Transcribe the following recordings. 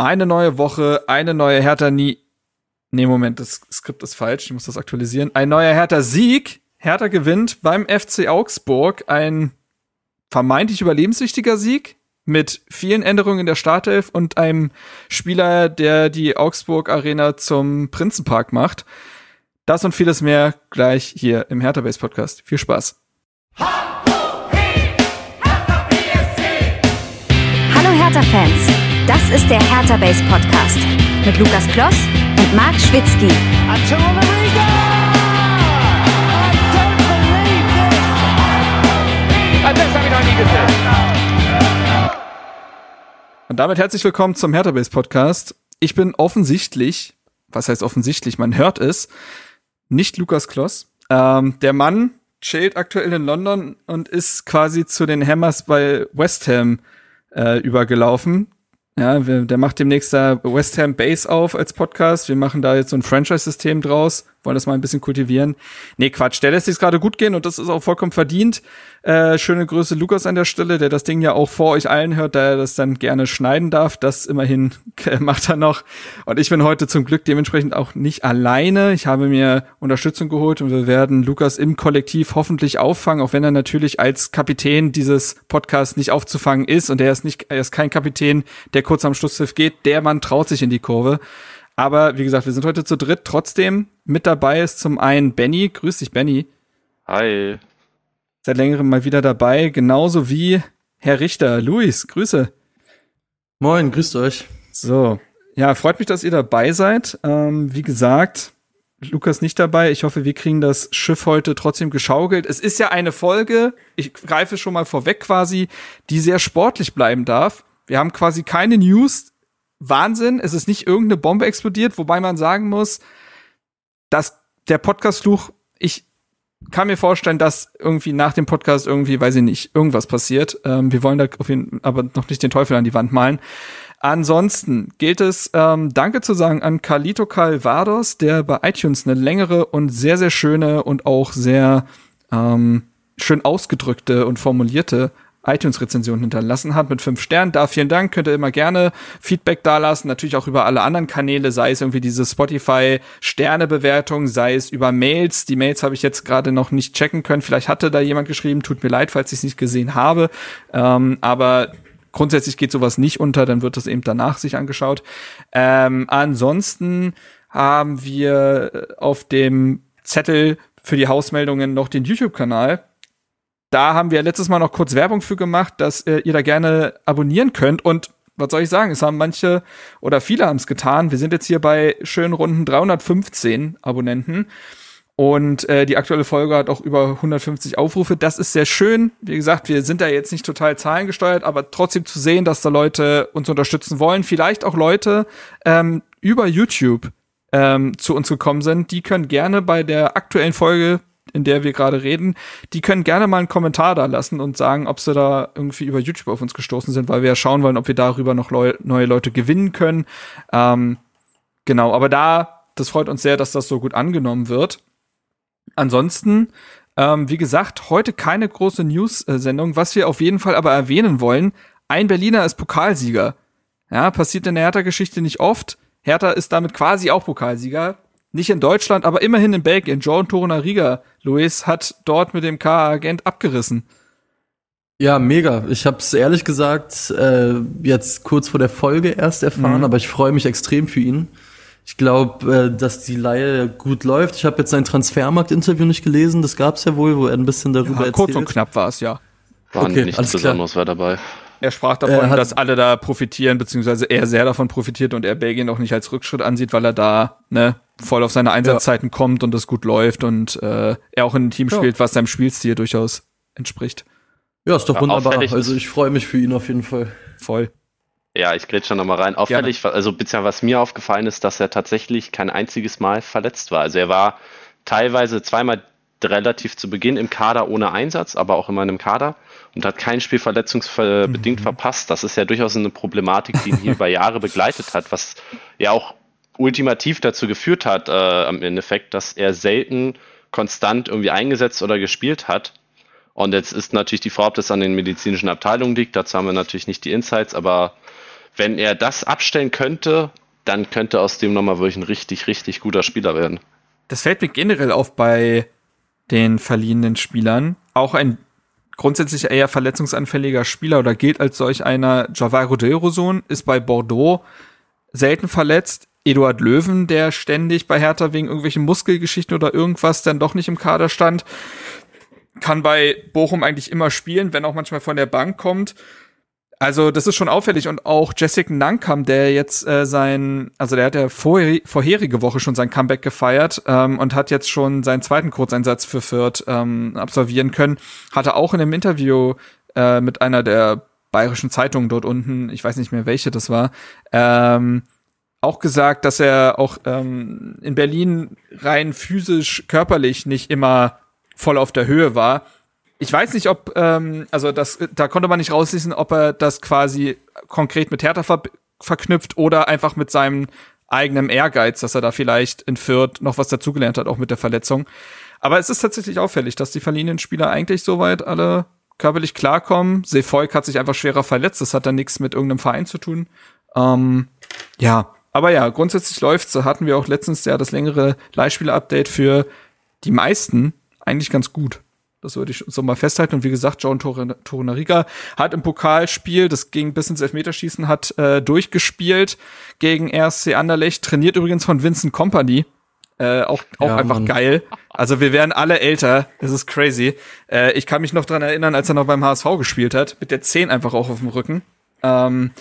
Eine neue Woche, eine neue Hertha nie. Nee, Moment, das Skript ist falsch, ich muss das aktualisieren. Ein neuer Hertha-Sieg. Hertha gewinnt beim FC Augsburg. Ein vermeintlich überlebenswichtiger Sieg mit vielen Änderungen in der Startelf und einem Spieler, der die Augsburg Arena zum Prinzenpark macht. Das und vieles mehr gleich hier im Hertha Base Podcast. Viel Spaß. Hallo Hertha Fans, das ist der Hertha Base Podcast mit Lukas Kloss und Marc Schwitzky. Und damit herzlich willkommen zum Hertha Base Podcast. Ich bin offensichtlich, was heißt offensichtlich, man hört es, nicht Lukas Kloss. Ähm, der Mann chillt aktuell in London und ist quasi zu den Hammers bei West Ham äh, übergelaufen. Ja, wir, der macht demnächst da West Ham Base auf als Podcast. Wir machen da jetzt so ein Franchise-System draus, wollen das mal ein bisschen kultivieren. Nee, Quatsch, der lässt sich gerade gut gehen und das ist auch vollkommen verdient. Äh, schöne Grüße Lukas an der Stelle, der das Ding ja auch vor euch allen hört, da er das dann gerne schneiden darf. Das immerhin macht er noch. Und ich bin heute zum Glück dementsprechend auch nicht alleine. Ich habe mir Unterstützung geholt und wir werden Lukas im Kollektiv hoffentlich auffangen, auch wenn er natürlich als Kapitän dieses Podcasts nicht aufzufangen ist und er ist nicht, er ist kein Kapitän, der kurz am Schlusspfiff geht. Der Mann traut sich in die Kurve. Aber wie gesagt, wir sind heute zu dritt. Trotzdem mit dabei ist zum einen Benny. Grüß dich, Benny. Hi seit längerem mal wieder dabei, genauso wie Herr Richter. Luis, Grüße. Moin, grüßt euch. So, ja, freut mich, dass ihr dabei seid. Ähm, wie gesagt, Lukas nicht dabei. Ich hoffe, wir kriegen das Schiff heute trotzdem geschaukelt. Es ist ja eine Folge, ich greife schon mal vorweg quasi, die sehr sportlich bleiben darf. Wir haben quasi keine News. Wahnsinn, es ist nicht irgendeine Bombe explodiert, wobei man sagen muss, dass der Podcast-Fluch, ich kann mir vorstellen, dass irgendwie nach dem Podcast irgendwie, weiß ich nicht, irgendwas passiert. Ähm, wir wollen da auf jeden aber noch nicht den Teufel an die Wand malen. Ansonsten gilt es, ähm, Danke zu sagen an Carlito Calvados, der bei iTunes eine längere und sehr, sehr schöne und auch sehr ähm, schön ausgedrückte und formulierte iTunes-Rezension hinterlassen hat mit fünf Sternen. Da vielen Dank, könnt ihr immer gerne Feedback dalassen, natürlich auch über alle anderen Kanäle, sei es irgendwie diese Spotify-Sternebewertung, sei es über Mails. Die Mails habe ich jetzt gerade noch nicht checken können. Vielleicht hatte da jemand geschrieben, tut mir leid, falls ich es nicht gesehen habe. Ähm, aber grundsätzlich geht sowas nicht unter, dann wird das eben danach sich angeschaut. Ähm, ansonsten haben wir auf dem Zettel für die Hausmeldungen noch den YouTube-Kanal da haben wir letztes Mal noch kurz Werbung für gemacht, dass äh, ihr da gerne abonnieren könnt. Und was soll ich sagen? Es haben manche oder viele haben es getan. Wir sind jetzt hier bei schönen runden 315 Abonnenten. Und äh, die aktuelle Folge hat auch über 150 Aufrufe. Das ist sehr schön. Wie gesagt, wir sind da jetzt nicht total zahlengesteuert, aber trotzdem zu sehen, dass da Leute uns unterstützen wollen. Vielleicht auch Leute ähm, über YouTube ähm, zu uns gekommen sind. Die können gerne bei der aktuellen Folge in der wir gerade reden, die können gerne mal einen Kommentar da lassen und sagen, ob sie da irgendwie über YouTube auf uns gestoßen sind, weil wir ja schauen wollen, ob wir darüber noch Leu neue Leute gewinnen können. Ähm, genau, aber da, das freut uns sehr, dass das so gut angenommen wird. Ansonsten, ähm, wie gesagt, heute keine große News-Sendung. Was wir auf jeden Fall aber erwähnen wollen, ein Berliner ist Pokalsieger. Ja, passiert in der Hertha-Geschichte nicht oft. Hertha ist damit quasi auch Pokalsieger. Nicht in Deutschland, aber immerhin in Belgien. John Torunariga, Luis, hat dort mit dem K-Agent abgerissen. Ja, mega. Ich habe es ehrlich gesagt äh, jetzt kurz vor der Folge erst erfahren, mhm. aber ich freue mich extrem für ihn. Ich glaube, äh, dass die Leihe gut läuft. Ich habe jetzt sein Transfermarkt-Interview nicht gelesen, das gab es ja wohl, wo er ein bisschen darüber ja, erzählt. Kurz und knapp war es, ja. War okay, nichts Besonderes war dabei. Er sprach davon, dass alle da profitieren, beziehungsweise er sehr davon profitiert und er Belgien auch nicht als Rückschritt ansieht, weil er da ne, voll auf seine Einsatzzeiten ja. kommt und es gut läuft und äh, er auch in einem Team ja. spielt, was seinem Spielstil durchaus entspricht. Ja, ist doch ja, wunderbar. Also ich freue mich für ihn auf jeden Fall. Voll. Ja, ich grätsche noch mal rein. Auffällig, Gerne. also beziehungsweise was mir aufgefallen ist, dass er tatsächlich kein einziges Mal verletzt war. Also er war teilweise zweimal relativ zu Beginn im Kader ohne Einsatz, aber auch immer in einem Kader und hat kein Spiel verletzungsbedingt mhm. verpasst. Das ist ja durchaus eine Problematik, die ihn hier über Jahre begleitet hat, was ja auch ultimativ dazu geführt hat, äh, im Endeffekt, dass er selten konstant irgendwie eingesetzt oder gespielt hat. Und jetzt ist natürlich die Frage, ob das an den medizinischen Abteilungen liegt. Dazu haben wir natürlich nicht die Insights, aber wenn er das abstellen könnte, dann könnte aus dem nochmal wirklich ein richtig, richtig guter Spieler werden. Das fällt mir generell auf bei den verliehenen Spielern. Auch ein grundsätzlich eher verletzungsanfälliger Spieler oder gilt als solch einer. Javaro Delroson ist bei Bordeaux selten verletzt. Eduard Löwen, der ständig bei Hertha wegen irgendwelchen Muskelgeschichten oder irgendwas dann doch nicht im Kader stand, kann bei Bochum eigentlich immer spielen, wenn auch manchmal von der Bank kommt. Also das ist schon auffällig. Und auch Jessica Nankam, der jetzt äh, sein, also der hat ja vorher, vorherige Woche schon sein Comeback gefeiert ähm, und hat jetzt schon seinen zweiten Kurzeinsatz für Fürth ähm, absolvieren können, hatte auch in einem Interview äh, mit einer der bayerischen Zeitungen dort unten, ich weiß nicht mehr welche das war, ähm, auch gesagt, dass er auch ähm, in Berlin rein physisch, körperlich nicht immer voll auf der Höhe war ich weiß nicht, ob, ähm, also das, da konnte man nicht rauslesen, ob er das quasi konkret mit Hertha ver verknüpft oder einfach mit seinem eigenen Ehrgeiz, dass er da vielleicht in Fürth noch was dazugelernt hat, auch mit der Verletzung. Aber es ist tatsächlich auffällig, dass die verliehenen Spieler eigentlich soweit alle körperlich klarkommen. Seefolk hat sich einfach schwerer verletzt, das hat dann nichts mit irgendeinem Verein zu tun. Ähm, ja, aber ja, grundsätzlich läuft's. Da hatten wir auch letztens ja das längere Leihspieler-Update für die meisten eigentlich ganz gut. Das würde ich so mal festhalten. Und wie gesagt, John Torunariga hat im Pokalspiel, das ging bis ins Elfmeterschießen, hat äh, durchgespielt gegen RSC Anderlecht, trainiert übrigens von Vincent Company. Äh, auch auch ja, einfach Mann. geil. Also wir werden alle älter. Das ist crazy. Äh, ich kann mich noch dran erinnern, als er noch beim HSV gespielt hat, mit der 10 einfach auch auf dem Rücken. Ähm,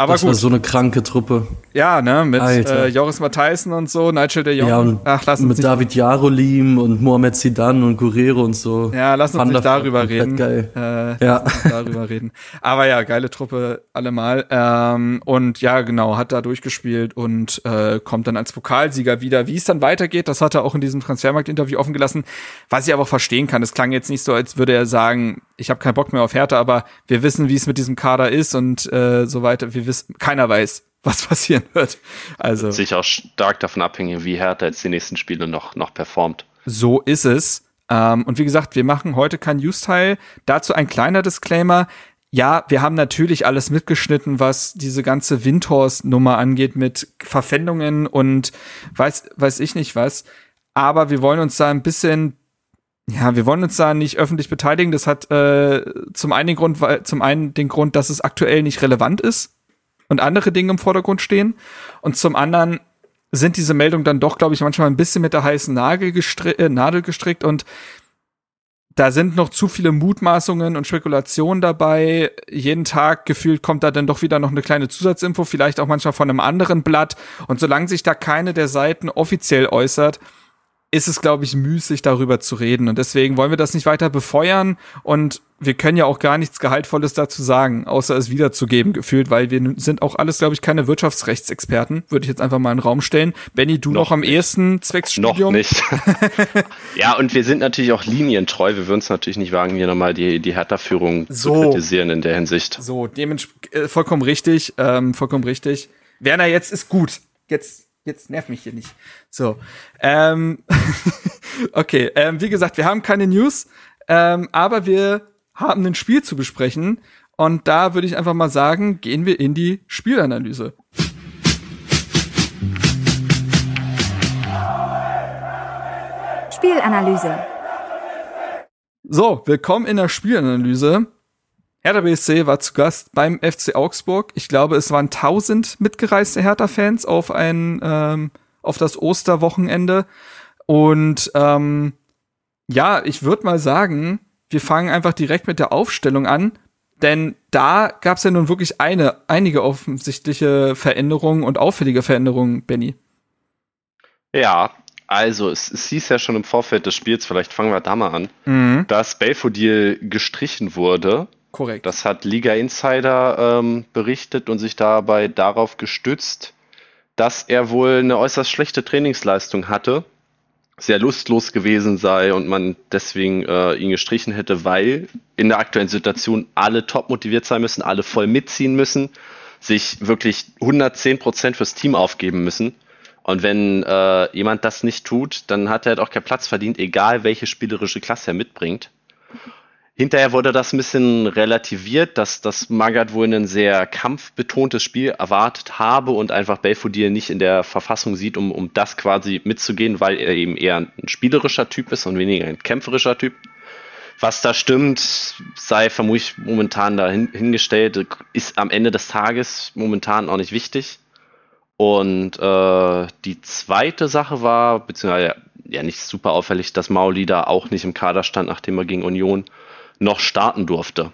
aber das gut. war so eine kranke Truppe. Ja, ne, mit äh, Joris Matthijssen und so, Nigel de Jong. Ja, und Ach, lass uns mit David Jarolim und Mohamed Zidane und Guerrero und so. Ja, lass uns nicht darüber reden. Geil. Äh, ja. darüber reden. Aber ja, geile Truppe allemal. Ähm, und ja, genau, hat da durchgespielt und äh, kommt dann als Pokalsieger wieder. Wie es dann weitergeht, das hat er auch in diesem Transfermarkt-Interview offen gelassen, was ich aber auch verstehen kann. Es klang jetzt nicht so, als würde er sagen, ich habe keinen Bock mehr auf Hertha, aber wir wissen, wie es mit diesem Kader ist und äh, so weiter. Wir wissen, keiner weiß, was passieren wird. Also wird sich auch stark davon abhängen, wie Hertha jetzt die nächsten Spiele noch noch performt. So ist es. Ähm, und wie gesagt, wir machen heute kein News-Teil. Dazu ein kleiner Disclaimer. Ja, wir haben natürlich alles mitgeschnitten, was diese ganze Windhorst-Nummer angeht mit Verpfändungen und weiß, weiß ich nicht was. Aber wir wollen uns da ein bisschen ja, wir wollen uns da nicht öffentlich beteiligen. Das hat äh, zum einen den Grund, weil zum einen den Grund, dass es aktuell nicht relevant ist und andere Dinge im Vordergrund stehen. Und zum anderen sind diese Meldungen dann doch, glaube ich, manchmal ein bisschen mit der heißen äh, Nadel gestrickt und da sind noch zu viele Mutmaßungen und Spekulationen dabei. Jeden Tag gefühlt kommt da dann doch wieder noch eine kleine Zusatzinfo, vielleicht auch manchmal von einem anderen Blatt. Und solange sich da keine der Seiten offiziell äußert, ist es, glaube ich, müßig, darüber zu reden. Und deswegen wollen wir das nicht weiter befeuern. Und wir können ja auch gar nichts Gehaltvolles dazu sagen, außer es wiederzugeben, gefühlt, weil wir sind auch alles, glaube ich, keine Wirtschaftsrechtsexperten, würde ich jetzt einfach mal in den Raum stellen. Benny, du noch, noch am ehesten Zwecksstudium? Noch nicht. ja, und wir sind natürlich auch linientreu. Wir würden es natürlich nicht wagen, hier nochmal die, die Hertha-Führung so. zu kritisieren in der Hinsicht. So, dementsprechend, äh, vollkommen richtig, ähm, vollkommen richtig. Werner, jetzt ist gut. Jetzt jetzt nerv mich hier nicht. So. Ähm, okay, ähm, wie gesagt, wir haben keine News, ähm, aber wir haben ein Spiel zu besprechen. Und da würde ich einfach mal sagen, gehen wir in die Spielanalyse. Spielanalyse. So, willkommen in der Spielanalyse. Hertha BSC war zu Gast beim FC Augsburg. Ich glaube, es waren 1000 mitgereiste Hertha-Fans auf ein ähm, auf das Osterwochenende. Und ähm, ja, ich würde mal sagen, wir fangen einfach direkt mit der Aufstellung an, denn da gab es ja nun wirklich eine einige offensichtliche Veränderungen und auffällige Veränderungen, Benny. Ja, also es, es hieß ja schon im Vorfeld des Spiels, vielleicht fangen wir da mal an, mhm. dass Belfodil gestrichen wurde Korrekt. Das hat Liga Insider ähm, berichtet und sich dabei darauf gestützt, dass er wohl eine äußerst schlechte Trainingsleistung hatte, sehr lustlos gewesen sei und man deswegen äh, ihn gestrichen hätte, weil in der aktuellen Situation alle top motiviert sein müssen, alle voll mitziehen müssen, sich wirklich 110 Prozent fürs Team aufgeben müssen. Und wenn äh, jemand das nicht tut, dann hat er halt auch keinen Platz verdient, egal welche spielerische Klasse er mitbringt. Hinterher wurde das ein bisschen relativiert, dass das Magath wohl ein sehr kampfbetontes Spiel erwartet habe und einfach Belfodil nicht in der Verfassung sieht, um, um das quasi mitzugehen, weil er eben eher ein spielerischer Typ ist und weniger ein kämpferischer Typ. Was da stimmt, sei vermutlich momentan dahingestellt, ist am Ende des Tages momentan auch nicht wichtig. Und äh, die zweite Sache war, beziehungsweise ja nicht super auffällig, dass Mauli da auch nicht im Kader stand, nachdem er gegen Union noch starten durfte.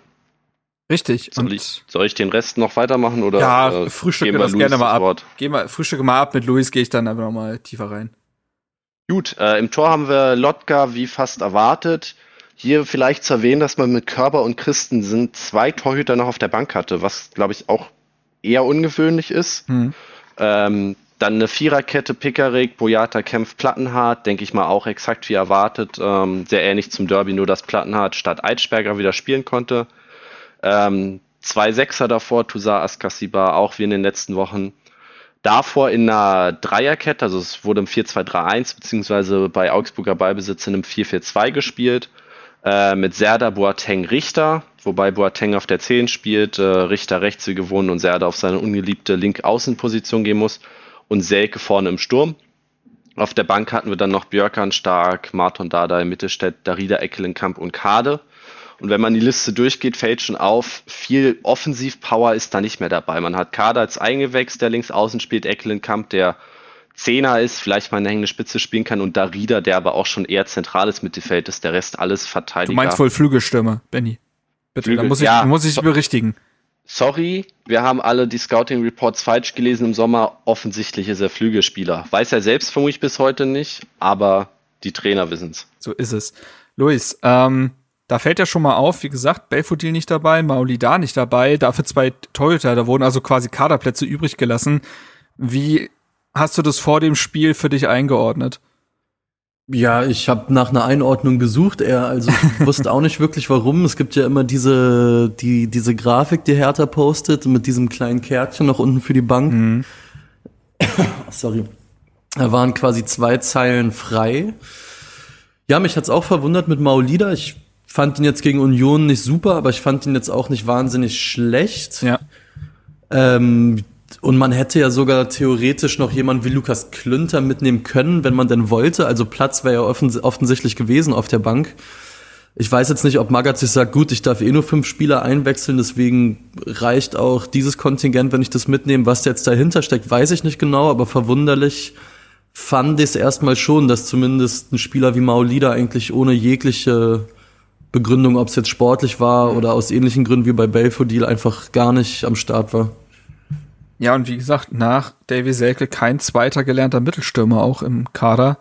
Richtig. Soll, ich, soll ich den Rest noch weitermachen oder? Ja, äh, frühstücke das Luis gerne mal ab. Wort? Geh mal, frühstücke mal ab. Mit Luis gehe ich dann einfach nochmal tiefer rein. Gut, äh, im Tor haben wir Lotka wie fast erwartet. Hier vielleicht zu erwähnen, dass man mit Körper und Christen sind zwei Torhüter noch auf der Bank hatte, was glaube ich auch eher ungewöhnlich ist. Hm. Ähm, dann eine Viererkette, Pickerick, Boyata kämpft Plattenhardt, denke ich mal auch exakt wie erwartet. Ähm, sehr ähnlich zum Derby, nur dass Plattenhardt statt Eitschberger wieder spielen konnte. Ähm, zwei Sechser davor, Toussaint Askasiba, auch wie in den letzten Wochen. Davor in einer Dreierkette, also es wurde im 4-2-3-1, beziehungsweise bei Augsburger Ballbesitz in einem 4-4-2 gespielt. Äh, mit Serda, Boateng, Richter, wobei Boateng auf der 10 spielt, äh, Richter rechts wie gewonnen und Serda auf seine ungeliebte Link-Außenposition gehen muss und Selke vorne im Sturm. Auf der Bank hatten wir dann noch Björkan Stark, Martin Dada, Mittelstädt, Darida Eckelenkamp und Kade. Und wenn man die Liste durchgeht, fällt schon auf, viel Offensivpower ist da nicht mehr dabei. Man hat Kader als eingewächst, der links außen spielt, Eckelenkamp, der Zehner ist, vielleicht mal eine hängende Spitze spielen kann und Darida, der aber auch schon eher zentrales Mittelfeld ist, der Rest alles Verteidiger. Du meinst wohl Flügelstürme, Benny. Bitte, Flügel, da muss ich, ja, muss ich berichtigen sorry, wir haben alle die Scouting Reports falsch gelesen im Sommer. Offensichtlich ist er Flügelspieler. Weiß er selbst vermutlich bis heute nicht, aber die Trainer wissen es. So ist es. Luis, ähm, da fällt ja schon mal auf, wie gesagt, Belfodil nicht dabei, Mauli da nicht dabei, dafür zwei Torhüter, da wurden also quasi Kaderplätze übrig gelassen. Wie hast du das vor dem Spiel für dich eingeordnet? Ja, ich habe nach einer Einordnung gesucht, eher, also ich wusste auch nicht wirklich warum. Es gibt ja immer diese, die, diese Grafik, die Hertha postet, mit diesem kleinen Kärtchen noch unten für die Bank. Mhm. Sorry. Da waren quasi zwei Zeilen frei. Ja, mich hat's auch verwundert mit Maulida. Ich fand ihn jetzt gegen Union nicht super, aber ich fand ihn jetzt auch nicht wahnsinnig schlecht. Ja. Ähm, und man hätte ja sogar theoretisch noch jemanden wie Lukas Klünter mitnehmen können, wenn man denn wollte. Also Platz wäre ja offens offensichtlich gewesen auf der Bank. Ich weiß jetzt nicht, ob Magath sagt, gut, ich darf eh nur fünf Spieler einwechseln, deswegen reicht auch dieses Kontingent, wenn ich das mitnehme. Was jetzt dahinter steckt, weiß ich nicht genau, aber verwunderlich fand ich es erstmal schon, dass zumindest ein Spieler wie Maulida eigentlich ohne jegliche Begründung, ob es jetzt sportlich war oder aus ähnlichen Gründen wie bei Belfodil, einfach gar nicht am Start war. Ja, und wie gesagt, nach Davy Selke kein zweiter gelernter Mittelstürmer auch im Kader.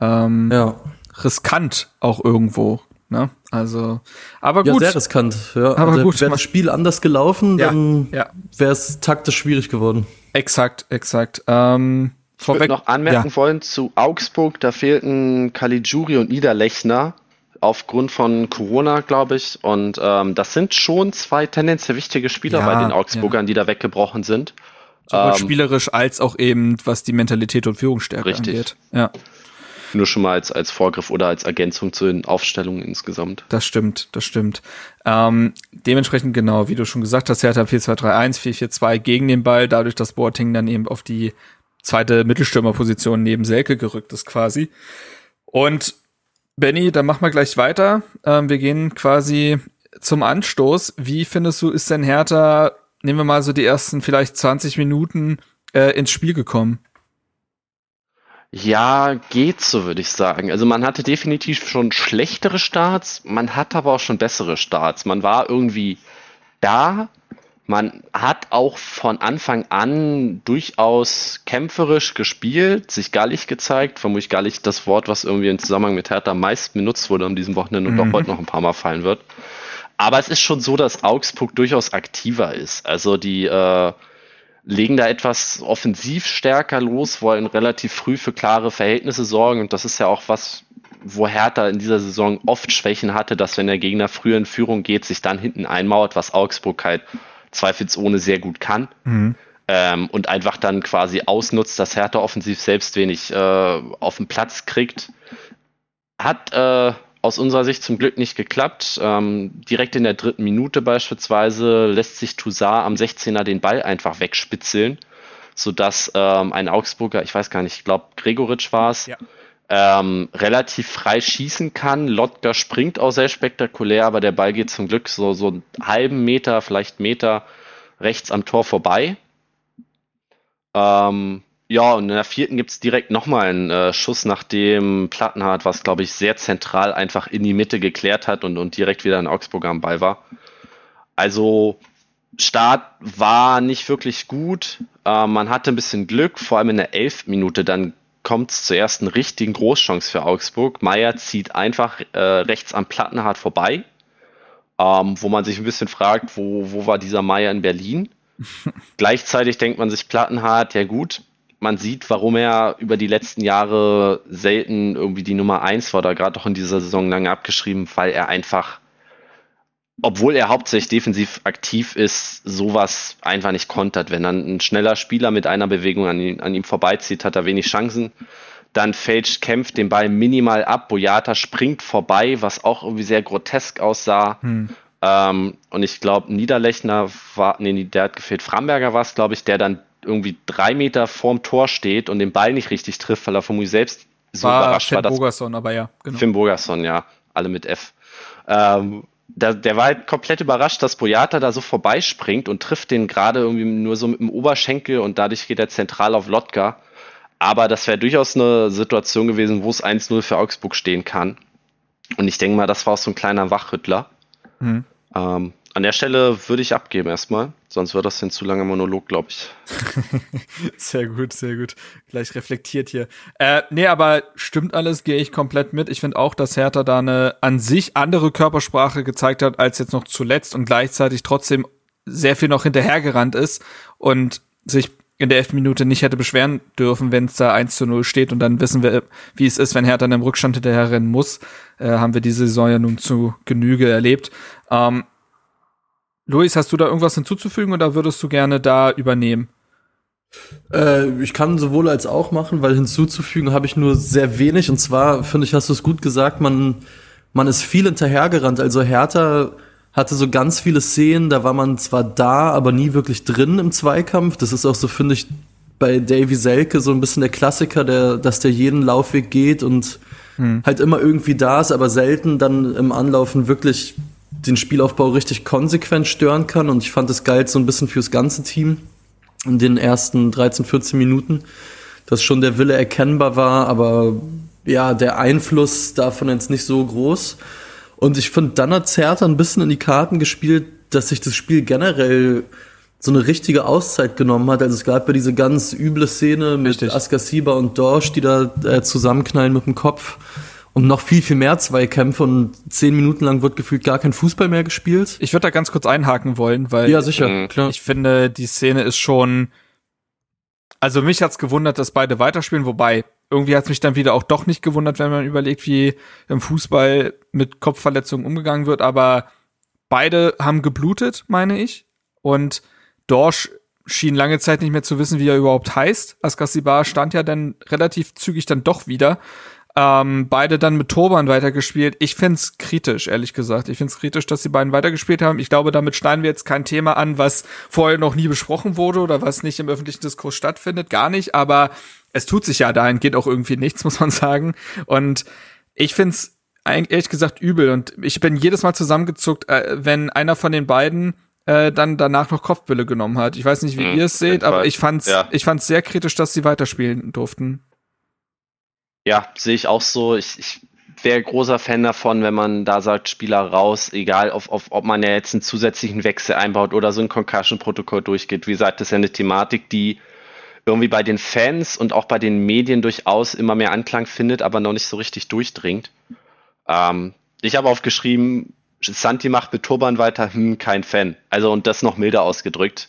Ähm, ja. Riskant auch irgendwo. Ne? Also, aber gut. Ja, sehr riskant. Ja, aber also, gut. Wäre das Spiel anders gelaufen, dann ja, ja. wäre es taktisch schwierig geworden. Exakt, exakt. Ähm, ich würde noch anmerken ja. wollen zu Augsburg, da fehlten Caligiuri und Niederlechner aufgrund von Corona, glaube ich. Und ähm, das sind schon zwei tendenziell wichtige Spieler ja, bei den Augsburgern, ja. die da weggebrochen sind. Sowohl ähm, spielerisch als auch eben, was die Mentalität und Führungsstärke richtig. angeht. Ja. Nur schon mal als, als Vorgriff oder als Ergänzung zu den Aufstellungen insgesamt. Das stimmt, das stimmt. Ähm, dementsprechend genau, wie du schon gesagt hast, Hertha 4-2-3-1, 4-4-2 gegen den Ball, dadurch, dass Boateng dann eben auf die zweite Mittelstürmerposition neben Selke gerückt ist quasi. Und Benny, dann machen wir gleich weiter. Ähm, wir gehen quasi zum Anstoß. Wie findest du, ist denn Hertha nehmen wir mal so die ersten vielleicht 20 Minuten äh, ins Spiel gekommen? Ja, geht so, würde ich sagen. Also man hatte definitiv schon schlechtere Starts, man hatte aber auch schon bessere Starts. Man war irgendwie da, man hat auch von Anfang an durchaus kämpferisch gespielt, sich gallig gezeigt. Vermutlich gallig das Wort, was irgendwie im Zusammenhang mit Hertha am meisten benutzt wurde an diesem Wochenende und mhm. auch heute noch ein paar Mal fallen wird. Aber es ist schon so, dass Augsburg durchaus aktiver ist. Also die äh, legen da etwas offensiv stärker los, wollen relativ früh für klare Verhältnisse sorgen. Und das ist ja auch was, wo Hertha in dieser Saison oft Schwächen hatte, dass wenn der Gegner früher in Führung geht, sich dann hinten einmauert, was Augsburg halt zweifelsohne sehr gut kann. Mhm. Ähm, und einfach dann quasi ausnutzt, dass Hertha offensiv selbst wenig äh, auf den Platz kriegt. Hat äh, aus unserer Sicht zum Glück nicht geklappt. Ähm, direkt in der dritten Minute beispielsweise lässt sich Toussaint am 16er den Ball einfach wegspitzeln, sodass ähm, ein Augsburger, ich weiß gar nicht, ich glaube Gregoritsch war es, ja. ähm, relativ frei schießen kann. Lotka springt auch sehr spektakulär, aber der Ball geht zum Glück so, so einen halben Meter, vielleicht Meter rechts am Tor vorbei. Ähm, ja, und in der vierten gibt es direkt nochmal einen äh, Schuss, nachdem Plattenhardt, was glaube ich sehr zentral einfach in die Mitte geklärt hat und, und direkt wieder in Augsburg am Ball war. Also Start war nicht wirklich gut. Äh, man hatte ein bisschen Glück, vor allem in der elften Minute. Dann kommt es zur ersten richtigen Großchance für Augsburg. Meier zieht einfach äh, rechts am Plattenhardt vorbei, ähm, wo man sich ein bisschen fragt, wo, wo war dieser Meier in Berlin? Gleichzeitig denkt man sich Plattenhardt, ja gut, man sieht, warum er über die letzten Jahre selten irgendwie die Nummer eins war, oder gerade auch in dieser Saison lange abgeschrieben, weil er einfach, obwohl er hauptsächlich defensiv aktiv ist, sowas einfach nicht kontert. Wenn dann ein schneller Spieler mit einer Bewegung an, ihn, an ihm vorbeizieht, hat er wenig Chancen. Dann Felsch kämpft den Ball minimal ab, Boyata springt vorbei, was auch irgendwie sehr grotesk aussah. Hm. Ähm, und ich glaube, Niederlechner war, nee, der hat gefehlt, Framberger war es, glaube ich, der dann irgendwie drei Meter vorm Tor steht und den Ball nicht richtig trifft, weil er vermutlich selbst so war überrascht Finn war. Bogerson, aber ja, genau. Finn Bogerson, ja, alle mit F. Ähm, der, der war halt komplett überrascht, dass Boyata da so vorbeispringt und trifft den gerade irgendwie nur so mit dem Oberschenkel und dadurch geht er zentral auf Lotka. Aber das wäre durchaus eine Situation gewesen, wo es 1-0 für Augsburg stehen kann. Und ich denke mal, das war auch so ein kleiner Wachrüttler. Mhm. Ähm, an der Stelle würde ich abgeben erstmal, sonst wird das ein zu langer Monolog, glaube ich. sehr gut, sehr gut. Gleich reflektiert hier. Äh, nee, aber stimmt alles, gehe ich komplett mit. Ich finde auch, dass Hertha da eine an sich andere Körpersprache gezeigt hat als jetzt noch zuletzt und gleichzeitig trotzdem sehr viel noch hinterhergerannt ist und sich in der elften Minute nicht hätte beschweren dürfen, wenn es da 1 zu 0 steht und dann wissen wir, wie es ist, wenn Hertha in einem Rückstand hinterherrennen muss. Äh, haben wir diese Saison ja nun zu Genüge erlebt. Ähm, Luis, hast du da irgendwas hinzuzufügen oder würdest du gerne da übernehmen? Äh, ich kann sowohl als auch machen, weil hinzuzufügen habe ich nur sehr wenig. Und zwar, finde ich, hast du es gut gesagt, man, man ist viel hinterhergerannt. Also Hertha hatte so ganz viele Szenen, da war man zwar da, aber nie wirklich drin im Zweikampf. Das ist auch so, finde ich, bei Davy Selke so ein bisschen der Klassiker, der, dass der jeden Laufweg geht und hm. halt immer irgendwie da ist, aber selten dann im Anlaufen wirklich den Spielaufbau richtig konsequent stören kann. Und ich fand es geil so ein bisschen fürs ganze Team in den ersten 13, 14 Minuten, dass schon der Wille erkennbar war, aber ja, der Einfluss davon jetzt nicht so groß. Und ich finde, dann hat Zerta ein bisschen in die Karten gespielt, dass sich das Spiel generell so eine richtige Auszeit genommen hat. Also es gab ja diese ganz üble Szene mit Richtig. Askasiba und Dorsch, die da äh, zusammenknallen mit dem Kopf und noch viel, viel mehr Zweikämpfe und zehn Minuten lang wird gefühlt gar kein Fußball mehr gespielt. Ich würde da ganz kurz einhaken wollen, weil ja, sicher, klar. ich finde, die Szene ist schon. Also mich hat's gewundert, dass beide weiterspielen, wobei irgendwie hat's mich dann wieder auch doch nicht gewundert, wenn man überlegt, wie im Fußball mit Kopfverletzungen umgegangen wird. Aber beide haben geblutet, meine ich. Und Dorsch schien lange Zeit nicht mehr zu wissen, wie er überhaupt heißt. Askasibar stand ja dann relativ zügig dann doch wieder. Ähm, beide dann mit Turban weitergespielt. Ich find's kritisch, ehrlich gesagt. Ich find's kritisch, dass die beiden weitergespielt haben. Ich glaube, damit schneiden wir jetzt kein Thema an, was vorher noch nie besprochen wurde oder was nicht im öffentlichen Diskurs stattfindet. Gar nicht. Aber es tut sich ja dahin, geht auch irgendwie nichts, muss man sagen. Und ich find's ehrlich gesagt übel. Und ich bin jedes Mal zusammengezuckt, äh, wenn einer von den beiden äh, dann danach noch Kopfbülle genommen hat. Ich weiß nicht, wie mhm, ihr es seht, aber ich fand's, ja. ich fand's sehr kritisch, dass sie weiterspielen durften. Ja, sehe ich auch so. Ich, ich wäre großer Fan davon, wenn man da sagt, Spieler raus, egal auf, auf, ob man ja jetzt einen zusätzlichen Wechsel einbaut oder so ein Concussion-Protokoll durchgeht. Wie gesagt, das ist ja eine Thematik, die irgendwie bei den Fans und auch bei den Medien durchaus immer mehr Anklang findet, aber noch nicht so richtig durchdringt. Ähm, ich habe aufgeschrieben, Santi macht mit Turban weiter, hm, kein Fan. Also und das noch milder ausgedrückt.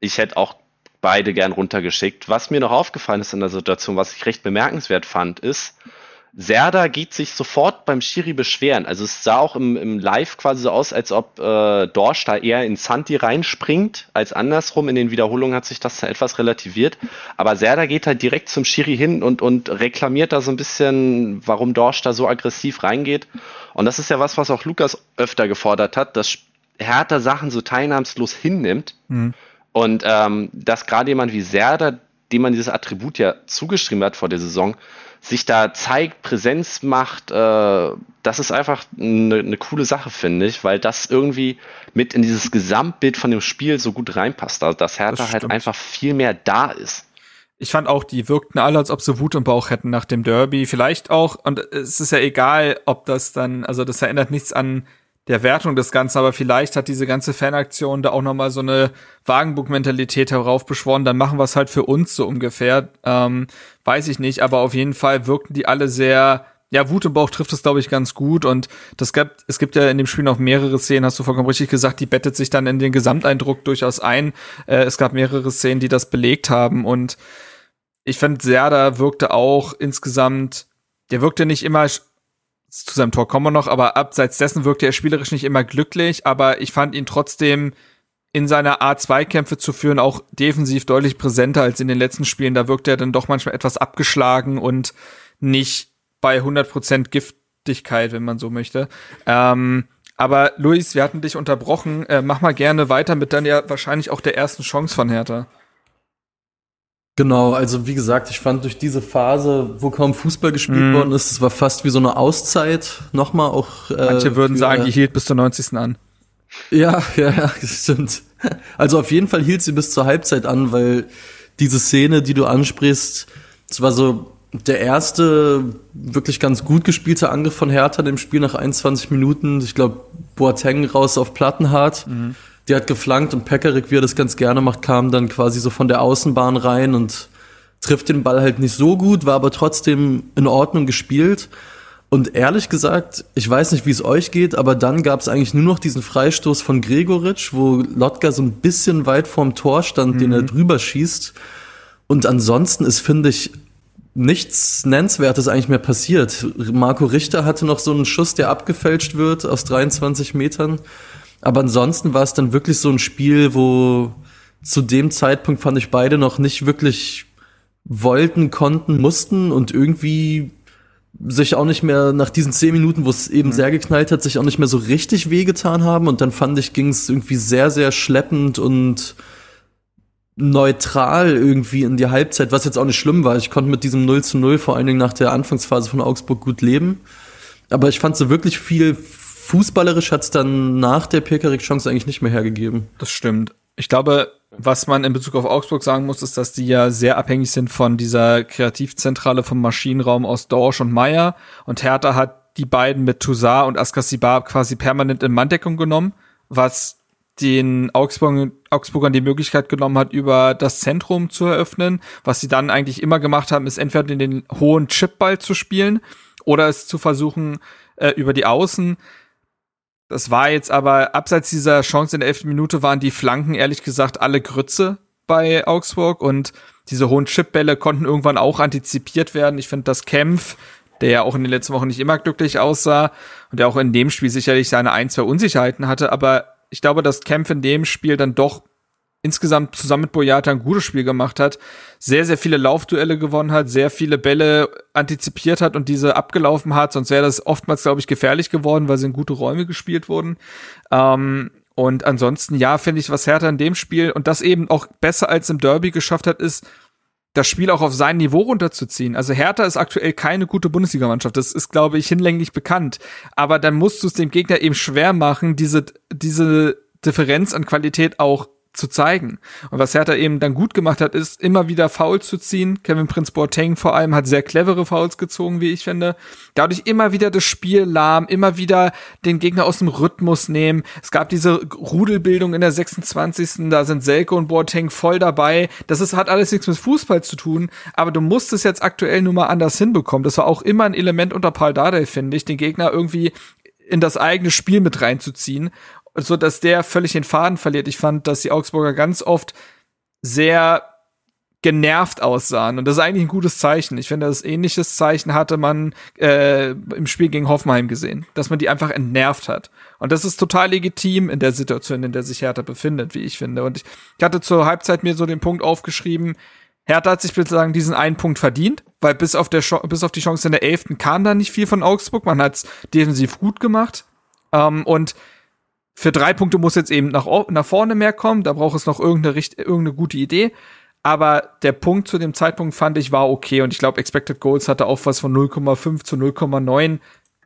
Ich hätte auch beide gern runtergeschickt. Was mir noch aufgefallen ist in der Situation, was ich recht bemerkenswert fand, ist, Serda geht sich sofort beim Schiri beschweren. Also es sah auch im, im Live quasi so aus, als ob äh, Dorsch da eher in Santi reinspringt, als andersrum. In den Wiederholungen hat sich das da etwas relativiert. Aber Serda geht halt direkt zum Schiri hin und, und reklamiert da so ein bisschen, warum Dorsch da so aggressiv reingeht. Und das ist ja was, was auch Lukas öfter gefordert hat, dass Hertha Sachen so teilnahmslos hinnimmt. Mhm. Und ähm, dass gerade jemand wie Serda, dem man dieses Attribut ja zugeschrieben hat vor der Saison, sich da zeigt, Präsenz macht, äh, das ist einfach eine, eine coole Sache, finde ich, weil das irgendwie mit in dieses Gesamtbild von dem Spiel so gut reinpasst, also dass Hertha das halt einfach viel mehr da ist. Ich fand auch, die wirkten alle, als ob sie Wut im Bauch hätten nach dem Derby. Vielleicht auch, und es ist ja egal, ob das dann, also das erinnert nichts an der Wertung des Ganzen, aber vielleicht hat diese ganze Fanaktion da auch nochmal so eine Wagenburg-Mentalität heraufbeschworen, dann machen wir es halt für uns so ungefähr. Ähm, weiß ich nicht, aber auf jeden Fall wirkten die alle sehr, ja, Wut im Bauch trifft es, glaube ich, ganz gut. Und das gibt, es gibt ja in dem Spiel noch mehrere Szenen, hast du vollkommen richtig gesagt, die bettet sich dann in den Gesamteindruck durchaus ein. Äh, es gab mehrere Szenen, die das belegt haben. Und ich finde, Serda wirkte auch insgesamt, der wirkte nicht immer zu seinem Tor kommen wir noch, aber abseits dessen wirkte er spielerisch nicht immer glücklich, aber ich fand ihn trotzdem in seiner Art Zweikämpfe zu führen auch defensiv deutlich präsenter als in den letzten Spielen. Da wirkte er dann doch manchmal etwas abgeschlagen und nicht bei 100% Giftigkeit, wenn man so möchte. Ähm, aber Luis, wir hatten dich unterbrochen. Äh, mach mal gerne weiter mit dann ja wahrscheinlich auch der ersten Chance von Hertha. Genau, also wie gesagt, ich fand durch diese Phase, wo kaum Fußball gespielt mm. worden ist, es war fast wie so eine Auszeit nochmal auch. Äh, Manche würden für, sagen, die hielt bis zur 90. an. Ja, ja, ja, stimmt. Also auf jeden Fall hielt sie bis zur Halbzeit an, weil diese Szene, die du ansprichst, es war so der erste wirklich ganz gut gespielte Angriff von Hertha im Spiel nach 21 Minuten. Ich glaube, Boateng raus auf Plattenhardt. Mhm die hat geflankt und Pekarik, wie er das ganz gerne macht, kam dann quasi so von der Außenbahn rein und trifft den Ball halt nicht so gut, war aber trotzdem in Ordnung gespielt. Und ehrlich gesagt, ich weiß nicht, wie es euch geht, aber dann gab es eigentlich nur noch diesen Freistoß von Gregoritsch, wo Lotka so ein bisschen weit vorm Tor stand, mhm. den er mhm. drüber schießt. Und ansonsten ist, finde ich, nichts Nennenswertes eigentlich mehr passiert. Marco Richter hatte noch so einen Schuss, der abgefälscht wird aus 23 Metern. Aber ansonsten war es dann wirklich so ein Spiel, wo zu dem Zeitpunkt fand ich beide noch nicht wirklich wollten, konnten, mussten und irgendwie sich auch nicht mehr nach diesen zehn Minuten, wo es eben mhm. sehr geknallt hat, sich auch nicht mehr so richtig wehgetan haben. Und dann fand ich, ging es irgendwie sehr, sehr schleppend und neutral irgendwie in die Halbzeit, was jetzt auch nicht schlimm war. Ich konnte mit diesem 0 zu 0 vor allen Dingen nach der Anfangsphase von Augsburg gut leben. Aber ich fand so wirklich viel fußballerisch hat es dann nach der Pekarik-Chance eigentlich nicht mehr hergegeben. Das stimmt. Ich glaube, was man in Bezug auf Augsburg sagen muss, ist, dass die ja sehr abhängig sind von dieser Kreativzentrale vom Maschinenraum aus Dorsch und Meier. Und Hertha hat die beiden mit Toussaint und Askasibar quasi permanent in Manndeckung genommen, was den Augsburg, Augsburgern die Möglichkeit genommen hat, über das Zentrum zu eröffnen. Was sie dann eigentlich immer gemacht haben, ist entweder in den hohen Chipball zu spielen oder es zu versuchen, äh, über die Außen das war jetzt aber, abseits dieser Chance in der elften Minute waren die Flanken ehrlich gesagt alle Grütze bei Augsburg und diese hohen Chipbälle konnten irgendwann auch antizipiert werden. Ich finde, das Kämpf, der ja auch in den letzten Wochen nicht immer glücklich aussah und der auch in dem Spiel sicherlich seine ein, zwei Unsicherheiten hatte, aber ich glaube, dass Kämpf in dem Spiel dann doch insgesamt zusammen mit Boyata ein gutes Spiel gemacht hat, sehr, sehr viele Laufduelle gewonnen hat, sehr viele Bälle antizipiert hat und diese abgelaufen hat, sonst wäre das oftmals, glaube ich, gefährlich geworden, weil sie in gute Räume gespielt wurden. Ähm, und ansonsten, ja, finde ich, was Hertha in dem Spiel und das eben auch besser als im Derby geschafft hat, ist, das Spiel auch auf sein Niveau runterzuziehen. Also Hertha ist aktuell keine gute Bundesligamannschaft. Das ist, glaube ich, hinlänglich bekannt. Aber dann musst du es dem Gegner eben schwer machen, diese, diese Differenz an Qualität auch zu zeigen. Und was Hertha eben dann gut gemacht hat, ist immer wieder Fouls zu ziehen. Kevin Prince Boateng vor allem hat sehr clevere Fouls gezogen, wie ich finde. Dadurch immer wieder das Spiel lahm, immer wieder den Gegner aus dem Rhythmus nehmen. Es gab diese Rudelbildung in der 26. Da sind Selke und Boateng voll dabei. Das ist, hat alles nichts mit Fußball zu tun, aber du musst es jetzt aktuell nur mal anders hinbekommen. Das war auch immer ein Element unter Paul Dardai, finde ich, den Gegner irgendwie in das eigene Spiel mit reinzuziehen so dass der völlig den Faden verliert. Ich fand, dass die Augsburger ganz oft sehr genervt aussahen. Und das ist eigentlich ein gutes Zeichen. Ich finde, das ähnliches Zeichen hatte man äh, im Spiel gegen Hoffenheim gesehen, dass man die einfach entnervt hat. Und das ist total legitim in der Situation, in der sich Hertha befindet, wie ich finde. Und ich, ich hatte zur Halbzeit mir so den Punkt aufgeschrieben, Hertha hat sich sozusagen diesen einen Punkt verdient, weil bis auf, der bis auf die Chance in der Elften kam da nicht viel von Augsburg. Man hat es defensiv gut gemacht. Ähm, und für drei Punkte muss jetzt eben nach, nach vorne mehr kommen. Da braucht es noch irgendeine, irgendeine gute Idee. Aber der Punkt zu dem Zeitpunkt fand ich war okay und ich glaube, Expected Goals hatte auch was von 0,5 zu 0,9.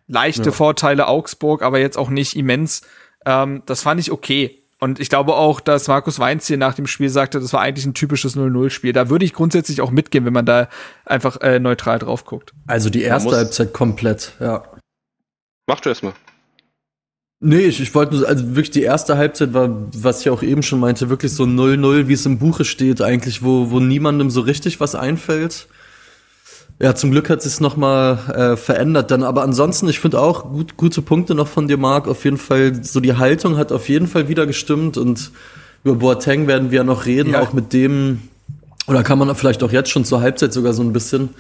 Leichte ja. Vorteile Augsburg, aber jetzt auch nicht immens. Ähm, das fand ich okay. Und ich glaube auch, dass Markus Weinz hier nach dem Spiel sagte, das war eigentlich ein typisches 0-0-Spiel. Da würde ich grundsätzlich auch mitgehen, wenn man da einfach äh, neutral drauf guckt. Also die erste Halbzeit komplett, ja. Mach du erstmal. Nee, ich, ich wollte nur, also wirklich die erste Halbzeit war, was ich auch eben schon meinte, wirklich so 0-0, wie es im Buche steht, eigentlich, wo, wo niemandem so richtig was einfällt. Ja, zum Glück hat es nochmal äh, verändert dann. Aber ansonsten, ich finde auch gut, gute Punkte noch von dir, Marc. Auf jeden Fall, so die Haltung hat auf jeden Fall wieder gestimmt und über Boateng werden wir ja noch reden, ja. auch mit dem, oder kann man vielleicht auch jetzt schon zur Halbzeit sogar so ein bisschen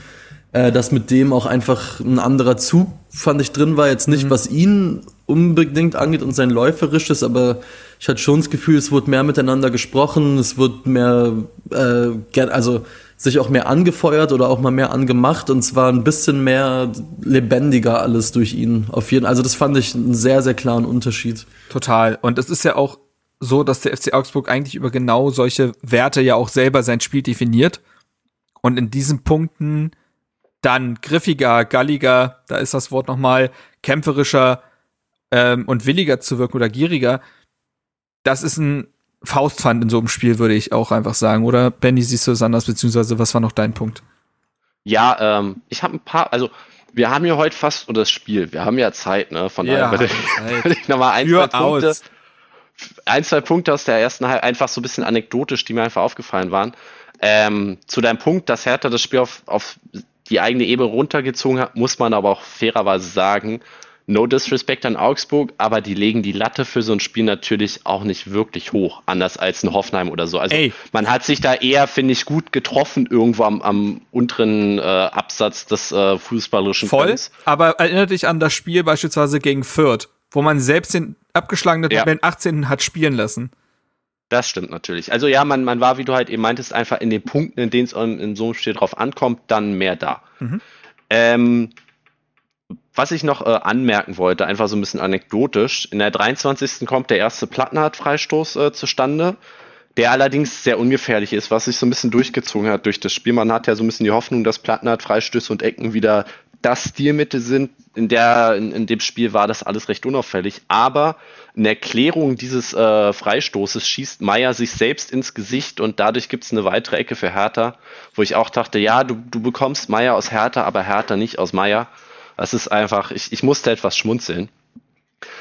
äh, dass mit dem auch einfach ein anderer Zug, fand ich, drin war. Jetzt nicht, mhm. was ihn unbedingt angeht und sein Läuferisches, aber ich hatte schon das Gefühl, es wurde mehr miteinander gesprochen, es wurde mehr, äh, also sich auch mehr angefeuert oder auch mal mehr angemacht und es war ein bisschen mehr lebendiger alles durch ihn. Auf jeden, also das fand ich einen sehr, sehr klaren Unterschied. Total. Und es ist ja auch so, dass der FC Augsburg eigentlich über genau solche Werte ja auch selber sein Spiel definiert. Und in diesen Punkten dann griffiger, galliger, da ist das Wort nochmal, kämpferischer ähm, und williger zu wirken oder gieriger. Das ist ein Faustpfand in so einem Spiel, würde ich auch einfach sagen. Oder Benny, siehst du es anders, beziehungsweise was war noch dein Punkt? Ja, ähm, ich habe ein paar, also wir haben ja heute fast, oder das Spiel, wir haben ja Zeit, ne? Von daher ja, würde ich nochmal ein, zwei Punkte, ein, zwei Punkte aus der ersten Halbzeit, einfach so ein bisschen anekdotisch, die mir einfach aufgefallen waren. Ähm, zu deinem Punkt, dass Hertha das Spiel auf, auf die eigene Ebene runtergezogen hat, muss man aber auch fairerweise sagen, no disrespect an Augsburg, aber die legen die Latte für so ein Spiel natürlich auch nicht wirklich hoch, anders als ein Hoffenheim oder so. Also Ey. man hat sich da eher, finde ich, gut getroffen irgendwo am, am unteren äh, Absatz des äh, fußballerischen Voll, Fans. aber erinnert dich an das Spiel beispielsweise gegen Fürth, wo man selbst den abgeschlagenen ja. Tabellen 18. hat spielen lassen. Das stimmt natürlich. Also ja, man, man war, wie du halt eben meintest, einfach in den Punkten, in denen es in so einem Spiel drauf ankommt, dann mehr da. Mhm. Ähm, was ich noch äh, anmerken wollte, einfach so ein bisschen anekdotisch, in der 23. kommt der erste Plattenhardt-Freistoß äh, zustande, der allerdings sehr ungefährlich ist, was sich so ein bisschen durchgezogen hat durch das Spiel. Man hat ja so ein bisschen die Hoffnung, dass Plattenhardt-Freistöße und Ecken wieder das Stilmittel sind. In, der, in, in dem Spiel war das alles recht unauffällig, aber in Erklärung dieses äh, Freistoßes schießt Meier sich selbst ins Gesicht und dadurch gibt es eine weitere Ecke für Hertha, wo ich auch dachte, ja, du, du bekommst Meier aus Hertha, aber Hertha nicht aus Meier. Das ist einfach, ich, ich musste etwas schmunzeln.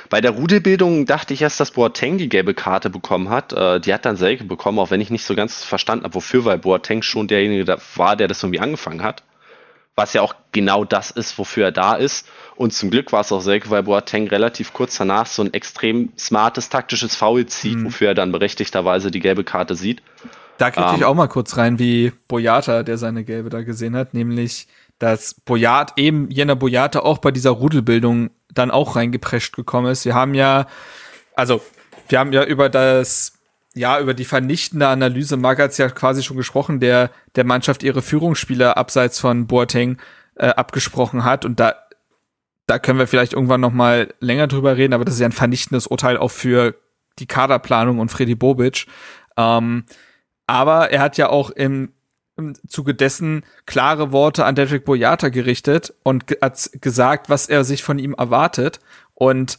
Bei der Rudelbildung dachte ich erst, dass Boateng die gelbe Karte bekommen hat. Äh, die hat dann Selke bekommen, auch wenn ich nicht so ganz verstanden habe, wofür, weil Boateng schon derjenige war, der das irgendwie angefangen hat was ja auch genau das ist, wofür er da ist. Und zum Glück war es auch Selke, weil Boateng relativ kurz danach so ein extrem smartes taktisches Foul zieht, mhm. wofür er dann berechtigterweise die gelbe Karte sieht. Da kriege ich ähm, auch mal kurz rein, wie Boyata, der seine gelbe da gesehen hat, nämlich, dass Boyat, eben jener Boyata auch bei dieser Rudelbildung dann auch reingeprescht gekommen ist. Wir haben ja, also, wir haben ja über das ja, über die vernichtende Analyse, hat ja quasi schon gesprochen, der der Mannschaft ihre Führungsspieler abseits von Boateng äh, abgesprochen hat. Und da, da können wir vielleicht irgendwann noch mal länger drüber reden, aber das ist ja ein vernichtendes Urteil auch für die Kaderplanung und Freddy Bobic. Ähm, aber er hat ja auch im, im Zuge dessen klare Worte an Dedrick Boyata gerichtet und hat gesagt, was er sich von ihm erwartet. Und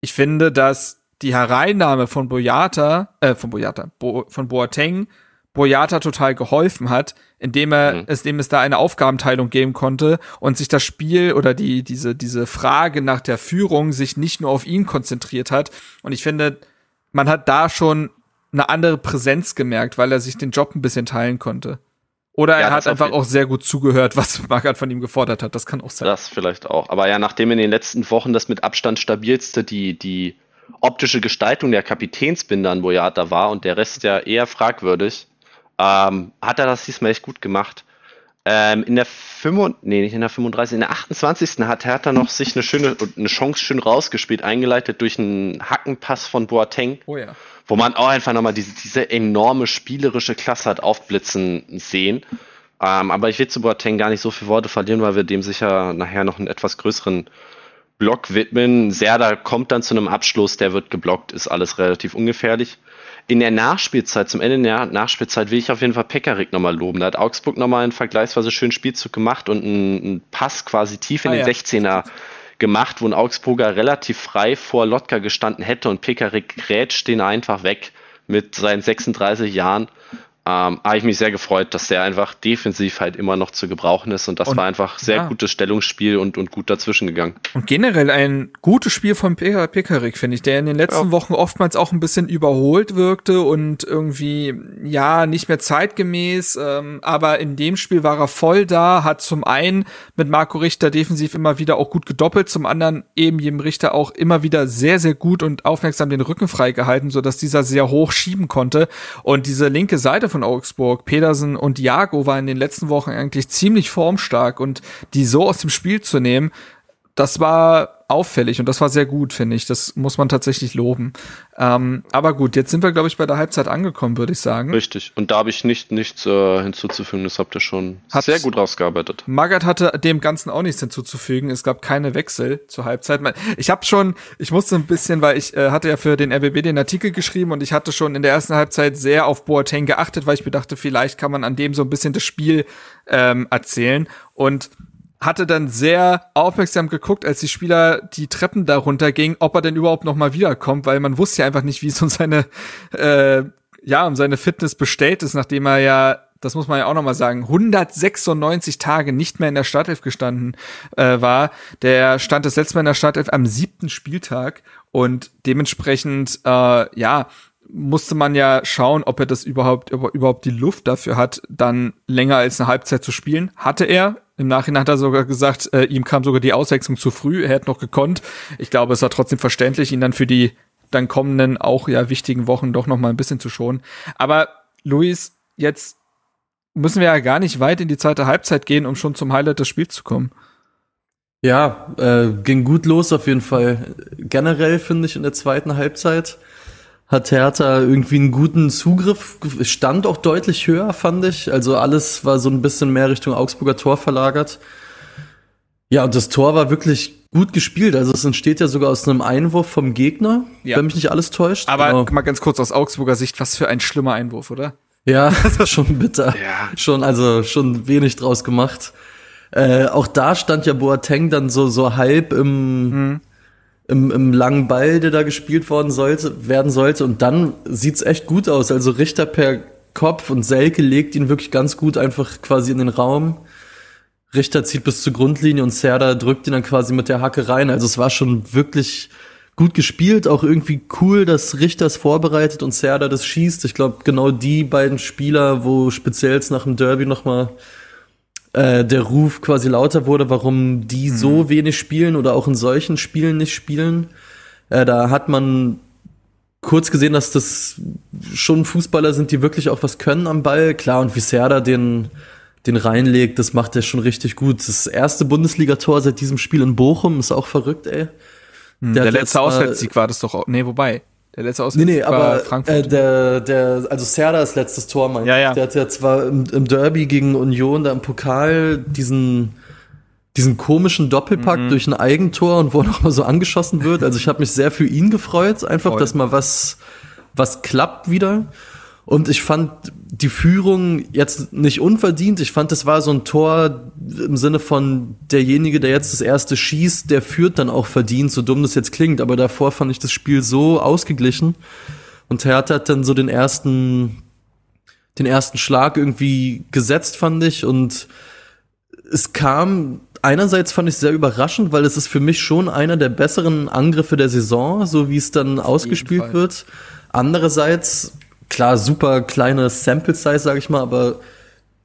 ich finde, dass die Hereinnahme von Boyata, äh, von Boyata, Bo, von Boateng, Boyata total geholfen hat, indem er, mhm. indem es da eine Aufgabenteilung geben konnte und sich das Spiel oder die, diese, diese Frage nach der Führung sich nicht nur auf ihn konzentriert hat. Und ich finde, man hat da schon eine andere Präsenz gemerkt, weil er sich den Job ein bisschen teilen konnte. Oder er ja, hat einfach auch sehr gut zugehört, was Magath von ihm gefordert hat. Das kann auch sein. Das vielleicht auch. Aber ja, nachdem in den letzten Wochen das mit Abstand stabilste, die, die optische Gestaltung der Kapitänsbinder an Boyata war und der Rest ja eher fragwürdig, ähm, hat er das diesmal echt gut gemacht. Ähm, in der 5, nee, nicht in der 35, in der 28. hat Hertha noch sich eine schöne, eine Chance schön rausgespielt, eingeleitet durch einen Hackenpass von Boateng. Oh ja. Wo man auch einfach nochmal diese, diese enorme spielerische Klasse hat aufblitzen sehen. Ähm, aber ich will zu Boateng gar nicht so viele Worte verlieren, weil wir dem sicher nachher noch einen etwas größeren Block widmen. Serda kommt dann zu einem Abschluss, der wird geblockt, ist alles relativ ungefährlich. In der Nachspielzeit, zum Ende der Nachspielzeit, will ich auf jeden Fall Pekarik nochmal loben. Da hat Augsburg nochmal einen vergleichsweise schönen Spielzug gemacht und einen, einen Pass quasi tief in ah, den ja. 16er gemacht, wo ein Augsburger relativ frei vor Lotka gestanden hätte und Pekarik grätscht den einfach weg mit seinen 36 Jahren ähm, habe ich mich sehr gefreut, dass der einfach defensiv halt immer noch zu gebrauchen ist und das und, war einfach sehr ja. gutes Stellungsspiel und, und gut dazwischen gegangen. Und generell ein gutes Spiel von Pekarik, finde ich, der in den letzten ja. Wochen oftmals auch ein bisschen überholt wirkte und irgendwie, ja, nicht mehr zeitgemäß, ähm, aber in dem Spiel war er voll da, hat zum einen mit Marco Richter defensiv immer wieder auch gut gedoppelt, zum anderen eben jedem Richter auch immer wieder sehr, sehr gut und aufmerksam den Rücken freigehalten, sodass dieser sehr hoch schieben konnte und diese linke Seite von Augsburg, Pedersen und Jago war in den letzten Wochen eigentlich ziemlich formstark und die so aus dem Spiel zu nehmen, das war auffällig und das war sehr gut, finde ich. Das muss man tatsächlich loben. Ähm, aber gut, jetzt sind wir, glaube ich, bei der Halbzeit angekommen, würde ich sagen. Richtig. Und da habe ich nicht nichts äh, hinzuzufügen. Das habt ihr schon Hat sehr gut rausgearbeitet. Magath hatte dem Ganzen auch nichts hinzuzufügen. Es gab keine Wechsel zur Halbzeit. Ich habe schon, ich musste ein bisschen, weil ich äh, hatte ja für den RBB den Artikel geschrieben und ich hatte schon in der ersten Halbzeit sehr auf Boateng geachtet, weil ich mir dachte, vielleicht kann man an dem so ein bisschen das Spiel ähm, erzählen. Und hatte dann sehr aufmerksam geguckt, als die Spieler die Treppen da runtergingen, ob er denn überhaupt noch mal wiederkommt, weil man wusste ja einfach nicht, wie es um seine äh, ja um seine Fitness bestellt ist, nachdem er ja das muss man ja auch noch mal sagen, 196 Tage nicht mehr in der Startelf gestanden äh, war. Der stand das letzte Mal in der Startelf am siebten Spieltag und dementsprechend äh, ja musste man ja schauen, ob er das überhaupt überhaupt die Luft dafür hat, dann länger als eine Halbzeit zu spielen. Hatte er im Nachhinein hat er sogar gesagt, äh, ihm kam sogar die Auswechslung zu früh, er hätte noch gekonnt. Ich glaube, es war trotzdem verständlich, ihn dann für die dann kommenden, auch ja wichtigen Wochen doch noch mal ein bisschen zu schonen. Aber Luis, jetzt müssen wir ja gar nicht weit in die zweite Halbzeit gehen, um schon zum Highlight des Spiels zu kommen. Ja, äh, ging gut los auf jeden Fall. Generell finde ich in der zweiten Halbzeit hat Hertha irgendwie einen guten Zugriff, stand auch deutlich höher, fand ich. Also alles war so ein bisschen mehr Richtung Augsburger Tor verlagert. Ja, und das Tor war wirklich gut gespielt. Also es entsteht ja sogar aus einem Einwurf vom Gegner, ja. wenn mich nicht alles täuscht. Aber genau. mal ganz kurz aus Augsburger Sicht, was für ein schlimmer Einwurf, oder? Ja, das war schon bitter. ja. Schon, also schon wenig draus gemacht. Äh, auch da stand ja Boateng dann so, so halb im, hm im, im langen Ball, der da gespielt worden sollte, werden sollte. Und dann sieht's echt gut aus. Also Richter per Kopf und Selke legt ihn wirklich ganz gut einfach quasi in den Raum. Richter zieht bis zur Grundlinie und Serda drückt ihn dann quasi mit der Hacke rein. Also es war schon wirklich gut gespielt, auch irgendwie cool, dass Richter es vorbereitet und Serda das schießt. Ich glaube, genau die beiden Spieler, wo speziell nach dem Derby nochmal äh, der Ruf quasi lauter wurde, warum die mhm. so wenig spielen oder auch in solchen Spielen nicht spielen. Äh, da hat man kurz gesehen, dass das schon Fußballer sind, die wirklich auch was können am Ball. Klar, und wie Serda den, den reinlegt, das macht er schon richtig gut. Das erste Bundesligator seit diesem Spiel in Bochum ist auch verrückt, ey. Hm, der, der letzte Auswärtssieg war das doch auch. Nee, wobei. Der letzte Auswärts nee, nee, aber Frankfurt. Äh, der, der, also Serdas letztes Tor, mein ja, ja. Der hat ja zwar im, im, Derby gegen Union da im Pokal diesen, diesen komischen Doppelpack mhm. durch ein Eigentor und wo er nochmal so angeschossen wird. Also ich habe mich sehr für ihn gefreut, einfach, Voll. dass mal was, was klappt wieder. Und ich fand die Führung jetzt nicht unverdient. Ich fand, es war so ein Tor im Sinne von derjenige, der jetzt das erste schießt, der führt dann auch verdient, so dumm das jetzt klingt. Aber davor fand ich das Spiel so ausgeglichen. Und Hertha hat dann so den ersten, den ersten Schlag irgendwie gesetzt, fand ich. Und es kam, einerseits fand ich sehr überraschend, weil es ist für mich schon einer der besseren Angriffe der Saison, so wie es dann ausgespielt wird. Andererseits klar, super kleine Sample Size, sag ich mal, aber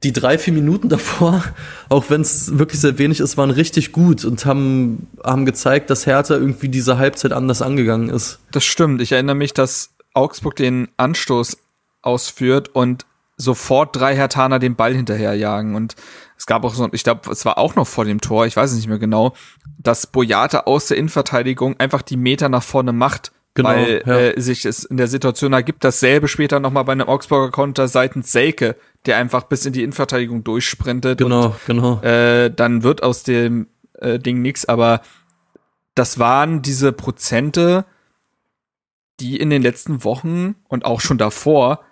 die drei, vier Minuten davor, auch wenn es wirklich sehr wenig ist, waren richtig gut und haben, haben gezeigt, dass Hertha irgendwie diese Halbzeit anders angegangen ist. Das stimmt. Ich erinnere mich, dass Augsburg den Anstoß ausführt und sofort drei Hertaner den Ball hinterherjagen. Und es gab auch so, ich glaube, es war auch noch vor dem Tor, ich weiß es nicht mehr genau, dass Boyata aus der Innenverteidigung einfach die Meter nach vorne macht, genau, weil ja. äh, sich es in der Situation ergibt. Dasselbe später nochmal bei einem Augsburger Konter seitens Selke, der einfach bis in die Innenverteidigung durchsprintet. Genau, und, genau. Äh, dann wird aus dem äh, Ding nix, aber das waren diese Prozente, die in den letzten Wochen und auch schon davor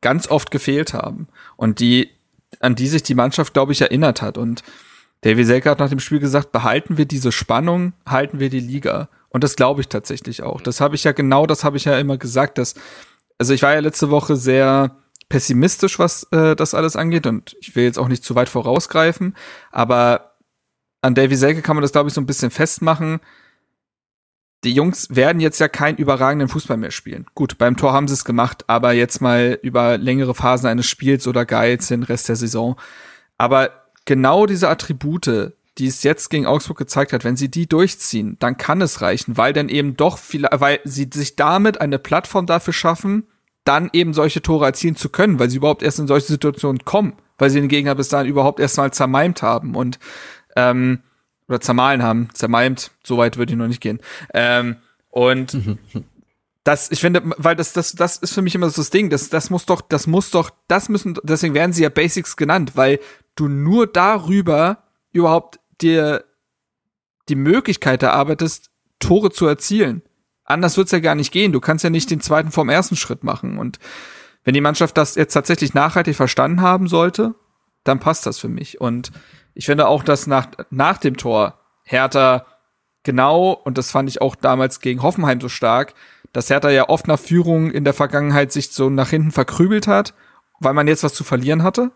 ganz oft gefehlt haben und die an die sich die Mannschaft, glaube ich, erinnert hat. Und Davy Selke hat nach dem Spiel gesagt, behalten wir diese Spannung, halten wir die Liga. Und das glaube ich tatsächlich auch. Das habe ich ja genau, das habe ich ja immer gesagt, dass also ich war ja letzte Woche sehr pessimistisch, was äh, das alles angeht und ich will jetzt auch nicht zu weit vorausgreifen, aber an Davy Selke kann man das glaube ich so ein bisschen festmachen die Jungs werden jetzt ja keinen überragenden Fußball mehr spielen. Gut, beim Tor haben sie es gemacht, aber jetzt mal über längere Phasen eines Spiels oder gar jetzt den Rest der Saison. Aber genau diese Attribute, die es jetzt gegen Augsburg gezeigt hat, wenn sie die durchziehen, dann kann es reichen, weil dann eben doch viele, weil sie sich damit eine Plattform dafür schaffen, dann eben solche Tore erzielen zu können, weil sie überhaupt erst in solche Situationen kommen, weil sie den Gegner bis dahin überhaupt erst mal zermalmt haben und ähm, oder zermahlen haben, zermalmt, so weit würde ich noch nicht gehen. Ähm, und das, ich finde, weil das, das, das ist für mich immer so das Ding, das, das muss doch, das muss doch, das müssen, deswegen werden sie ja Basics genannt, weil du nur darüber überhaupt dir die Möglichkeit erarbeitest, Tore zu erzielen. Anders wird's ja gar nicht gehen. Du kannst ja nicht den zweiten vom ersten Schritt machen. Und wenn die Mannschaft das jetzt tatsächlich nachhaltig verstanden haben sollte, dann passt das für mich. Und ich finde auch, dass nach, nach dem Tor Hertha genau, und das fand ich auch damals gegen Hoffenheim so stark, dass Hertha ja oft nach Führung in der Vergangenheit sich so nach hinten verkrübelt hat, weil man jetzt was zu verlieren hatte.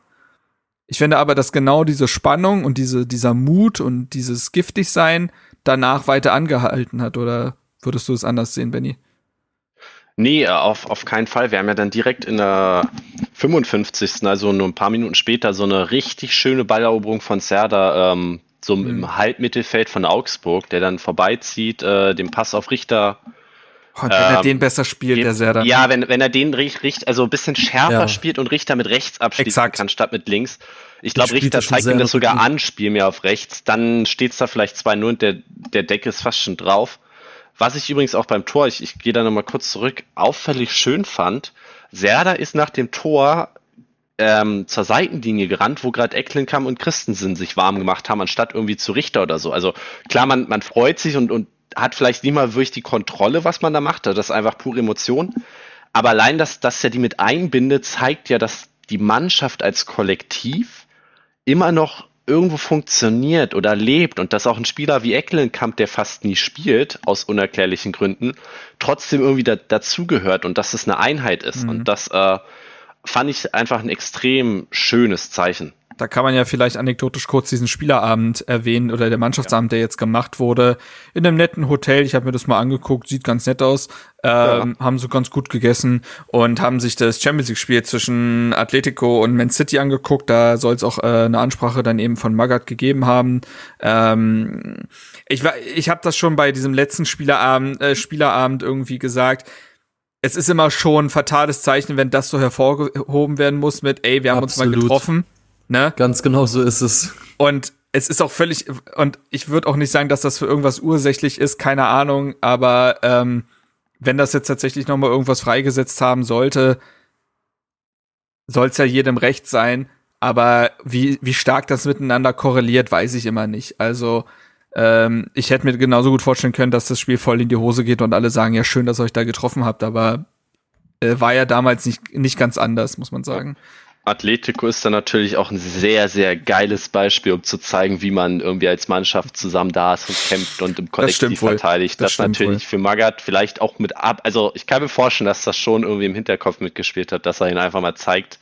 Ich finde aber, dass genau diese Spannung und diese, dieser Mut und dieses Giftigsein danach weiter angehalten hat. Oder würdest du es anders sehen, Benny? Nee, auf, auf keinen Fall. Wir haben ja dann direkt in der 55. also nur ein paar Minuten später, so eine richtig schöne Balleroberung von Serda, ähm, so mhm. im Halbmittelfeld von Augsburg, der dann vorbeizieht, äh, den Pass auf Richter. Oh, wenn ähm, er den besser spielt, der Serda. Ja, wenn, wenn er den Richter, also ein bisschen schärfer ja. spielt und Richter mit rechts abschließen Exakt. kann, statt mit links. Ich glaube, Richter zeigt ihm das sogar an, spiel mir auf rechts. Dann steht es da vielleicht 2-0 und der, der Deck ist fast schon drauf. Was ich übrigens auch beim Tor, ich, ich gehe da nochmal kurz zurück, auffällig schön fand, Serda ist nach dem Tor ähm, zur Seitenlinie gerannt, wo gerade Ecklenkamp und Christensen sich warm gemacht haben, anstatt irgendwie zu Richter oder so. Also klar, man, man freut sich und, und hat vielleicht nicht mal wirklich die Kontrolle, was man da macht. Das ist einfach pure Emotion. Aber allein, dass, dass er die mit einbindet, zeigt ja, dass die Mannschaft als Kollektiv immer noch irgendwo funktioniert oder lebt und dass auch ein Spieler wie Ecklenkamp, der fast nie spielt, aus unerklärlichen Gründen, trotzdem irgendwie da, dazugehört und dass es eine Einheit ist. Mhm. Und das äh, fand ich einfach ein extrem schönes Zeichen. Da kann man ja vielleicht anekdotisch kurz diesen Spielerabend erwähnen oder der Mannschaftsabend, der jetzt gemacht wurde, in einem netten Hotel. Ich habe mir das mal angeguckt, sieht ganz nett aus. Ähm, ja. Haben so ganz gut gegessen und haben sich das Champions League-Spiel zwischen Atletico und Man City angeguckt. Da soll es auch äh, eine Ansprache dann eben von Magath gegeben haben. Ähm, ich war, ich habe das schon bei diesem letzten Spielerabend, äh, Spielerabend irgendwie gesagt es ist immer schon ein fatales Zeichen, wenn das so hervorgehoben werden muss mit, ey, wir haben Absolut. uns mal getroffen. Ne? Ganz genau so ist es. Und es ist auch völlig, und ich würde auch nicht sagen, dass das für irgendwas ursächlich ist, keine Ahnung, aber ähm, wenn das jetzt tatsächlich noch mal irgendwas freigesetzt haben sollte, soll es ja jedem recht sein. Aber wie, wie stark das miteinander korreliert, weiß ich immer nicht. Also ähm, ich hätte mir genauso gut vorstellen können, dass das Spiel voll in die Hose geht und alle sagen, ja, schön, dass ihr euch da getroffen habt, aber äh, war ja damals nicht, nicht ganz anders, muss man sagen. Atletico ist dann natürlich auch ein sehr, sehr geiles Beispiel, um zu zeigen, wie man irgendwie als Mannschaft zusammen da ist und kämpft und im Kollektiv verteidigt. Das, das natürlich wohl. für Magath vielleicht auch mit ab. Also ich kann mir vorstellen, dass das schon irgendwie im Hinterkopf mitgespielt hat, dass er ihn einfach mal zeigt,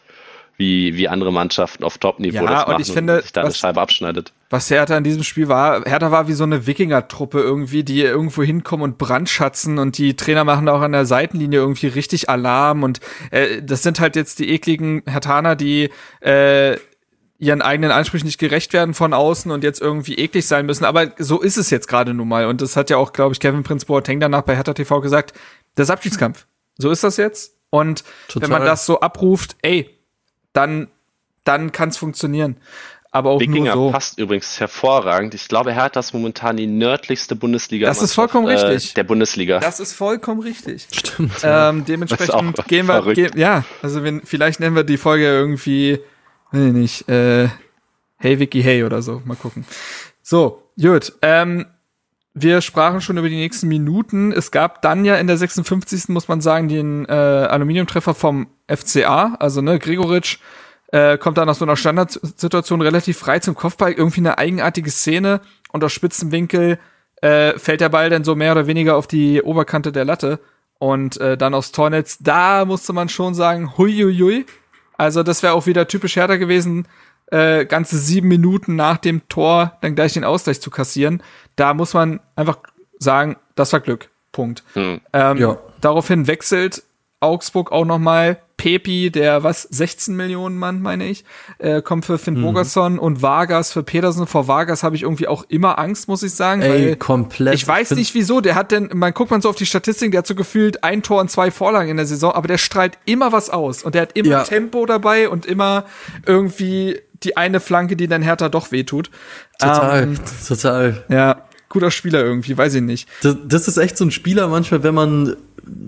wie, wie andere Mannschaften auf Top-Niveau ja, das machen und, ich finde, und sich da eine Scheibe abschneidet. Was Hertha in diesem Spiel war, Hertha war wie so eine Wikinger-Truppe irgendwie, die irgendwo hinkommen und brandschatzen und die Trainer machen auch an der Seitenlinie irgendwie richtig Alarm und äh, das sind halt jetzt die ekligen Hertaner, die äh, ihren eigenen Ansprüchen nicht gerecht werden von außen und jetzt irgendwie eklig sein müssen. Aber so ist es jetzt gerade nun mal. Und das hat ja auch, glaube ich, Kevin Prince Boateng danach bei Hertha TV gesagt, das Abschiedskampf. So ist das jetzt. Und Total. wenn man das so abruft, ey, dann, dann kann es funktionieren. Aber auch Wickinger nur so. passt übrigens hervorragend. Ich glaube, Hertha ist momentan die nördlichste Bundesliga. Das ist vollkommen äh, richtig. Der Bundesliga. Das ist vollkommen richtig. Stimmt. Ähm, dementsprechend gehen wir, gehen, ja, also wenn, vielleicht nennen wir die Folge irgendwie, weiß ich nicht, äh, Hey Vicky Hey oder so. Mal gucken. So, gut. Ähm, wir sprachen schon über die nächsten Minuten. Es gab dann ja in der 56. muss man sagen, den äh, Aluminiumtreffer vom FCA, also ne, Gregoritsch äh, kommt dann aus so einer Standardsituation relativ frei zum Kopfball, irgendwie eine eigenartige Szene und aus spitzen Winkel äh, fällt der Ball dann so mehr oder weniger auf die Oberkante der Latte und äh, dann aufs Tornetz. Da musste man schon sagen, huiuiui. Also das wäre auch wieder typisch härter gewesen, äh, ganze sieben Minuten nach dem Tor dann gleich den Ausgleich zu kassieren. Da muss man einfach sagen, das war Glück. Punkt. Hm. Ähm, ja. Daraufhin wechselt Augsburg auch noch mal Pepi, der was 16 Millionen Mann, meine ich, äh, kommt für Finn mhm. Bogerson und Vargas für Petersen. Vor Vargas habe ich irgendwie auch immer Angst, muss ich sagen. Ey, komplett. Ich weiß nicht wieso. Der hat denn, man guckt man so auf die Statistik, der hat so gefühlt ein Tor und zwei Vorlagen in der Saison, aber der strahlt immer was aus und der hat immer ja. Tempo dabei und immer irgendwie die eine Flanke, die dann Hertha doch wehtut. Total, ähm, total. Ja, guter Spieler irgendwie, weiß ich nicht. Das, das, ist echt so ein Spieler manchmal, wenn man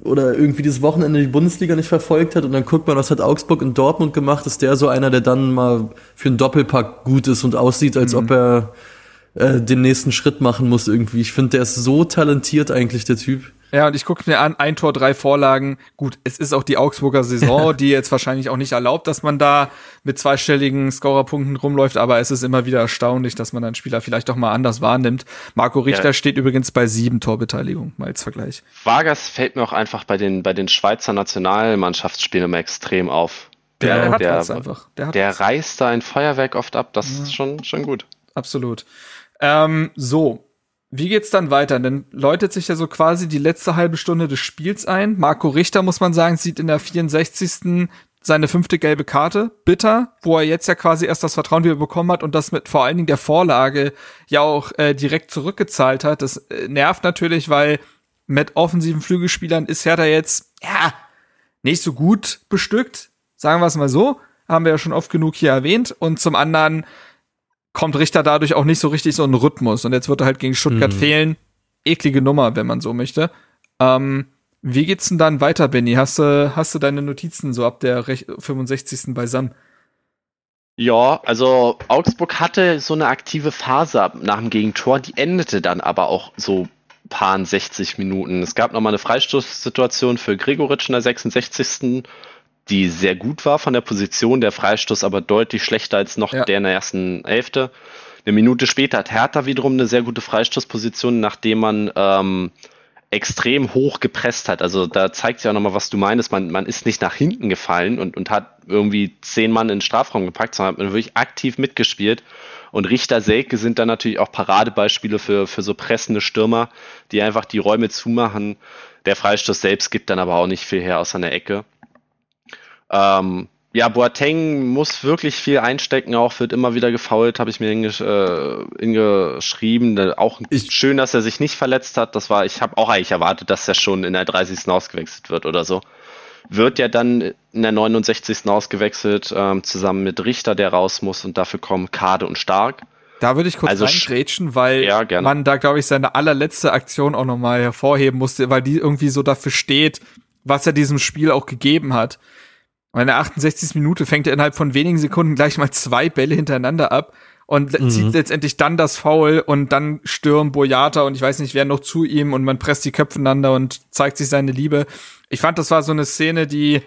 oder irgendwie dieses Wochenende die Bundesliga nicht verfolgt hat und dann guckt man, was hat Augsburg in Dortmund gemacht, ist der so einer, der dann mal für einen Doppelpack gut ist und aussieht, als mhm. ob er äh, den nächsten Schritt machen muss irgendwie. Ich finde, der ist so talentiert eigentlich, der Typ. Ja, und ich gucke mir an, ein Tor, drei Vorlagen. Gut, es ist auch die Augsburger Saison, die jetzt wahrscheinlich auch nicht erlaubt, dass man da mit zweistelligen Scorerpunkten rumläuft, aber es ist immer wieder erstaunlich, dass man einen Spieler vielleicht doch mal anders wahrnimmt. Marco Richter ja. steht übrigens bei sieben Torbeteiligung, mal als Vergleich. Vargas fällt mir auch einfach bei den, bei den Schweizer Nationalmannschaftsspielen immer extrem auf. Der, der, hat der, einfach. Der, der reißt da ein Feuerwerk oft ab, das ja. ist schon, schon gut. Absolut. Ähm, so, wie geht's dann weiter? Dann läutet sich ja so quasi die letzte halbe Stunde des Spiels ein. Marco Richter, muss man sagen, sieht in der 64. seine fünfte gelbe Karte. Bitter, wo er jetzt ja quasi erst das Vertrauen wieder bekommen hat und das mit vor allen Dingen der Vorlage ja auch äh, direkt zurückgezahlt hat. Das äh, nervt natürlich, weil mit offensiven Flügelspielern ist Hertha jetzt, ja, nicht so gut bestückt. Sagen wir es mal so. Haben wir ja schon oft genug hier erwähnt. Und zum anderen kommt Richter dadurch auch nicht so richtig so einen Rhythmus. Und jetzt wird er halt gegen Stuttgart mhm. fehlen. Eklige Nummer, wenn man so möchte. Ähm, wie geht's denn dann weiter, Benny? Hast du, hast du deine Notizen so ab der 65. beisammen? Ja, also Augsburg hatte so eine aktive Phase nach dem Gegentor, die endete dann aber auch so paar 60 Minuten. Es gab nochmal eine Freistoßsituation für Gregoritsch in der 66 die sehr gut war von der Position, der Freistoß aber deutlich schlechter als noch ja. der in der ersten Hälfte. Eine Minute später hat Hertha wiederum eine sehr gute Freistoßposition, nachdem man ähm, extrem hoch gepresst hat. Also da zeigt sich auch nochmal, was du meinst. Man, man ist nicht nach hinten gefallen und, und hat irgendwie zehn Mann in den Strafraum gepackt, sondern hat man wirklich aktiv mitgespielt. Und Richter, Selke sind dann natürlich auch Paradebeispiele für, für so pressende Stürmer, die einfach die Räume zumachen. Der Freistoß selbst gibt dann aber auch nicht viel her aus einer Ecke. Ähm, ja, Boateng muss wirklich viel einstecken, auch wird immer wieder gefault, habe ich mir hingesch äh, hingeschrieben. Auch ich, schön, dass er sich nicht verletzt hat. Das war, ich habe auch eigentlich erwartet, dass er schon in der 30. ausgewechselt wird oder so. Wird ja dann in der 69. ausgewechselt, ähm, zusammen mit Richter, der raus muss und dafür kommen Kade und Stark. Da würde ich kurz also reingrätschen, weil ja, man da, glaube ich, seine allerletzte Aktion auch nochmal hervorheben musste, weil die irgendwie so dafür steht, was er diesem Spiel auch gegeben hat. Und in der 68. Minute fängt er innerhalb von wenigen Sekunden gleich mal zwei Bälle hintereinander ab und mhm. zieht letztendlich dann das Foul und dann stürmt Boyata und ich weiß nicht, wer noch zu ihm und man presst die Köpfe einander und zeigt sich seine Liebe. Ich fand, das war so eine Szene, die,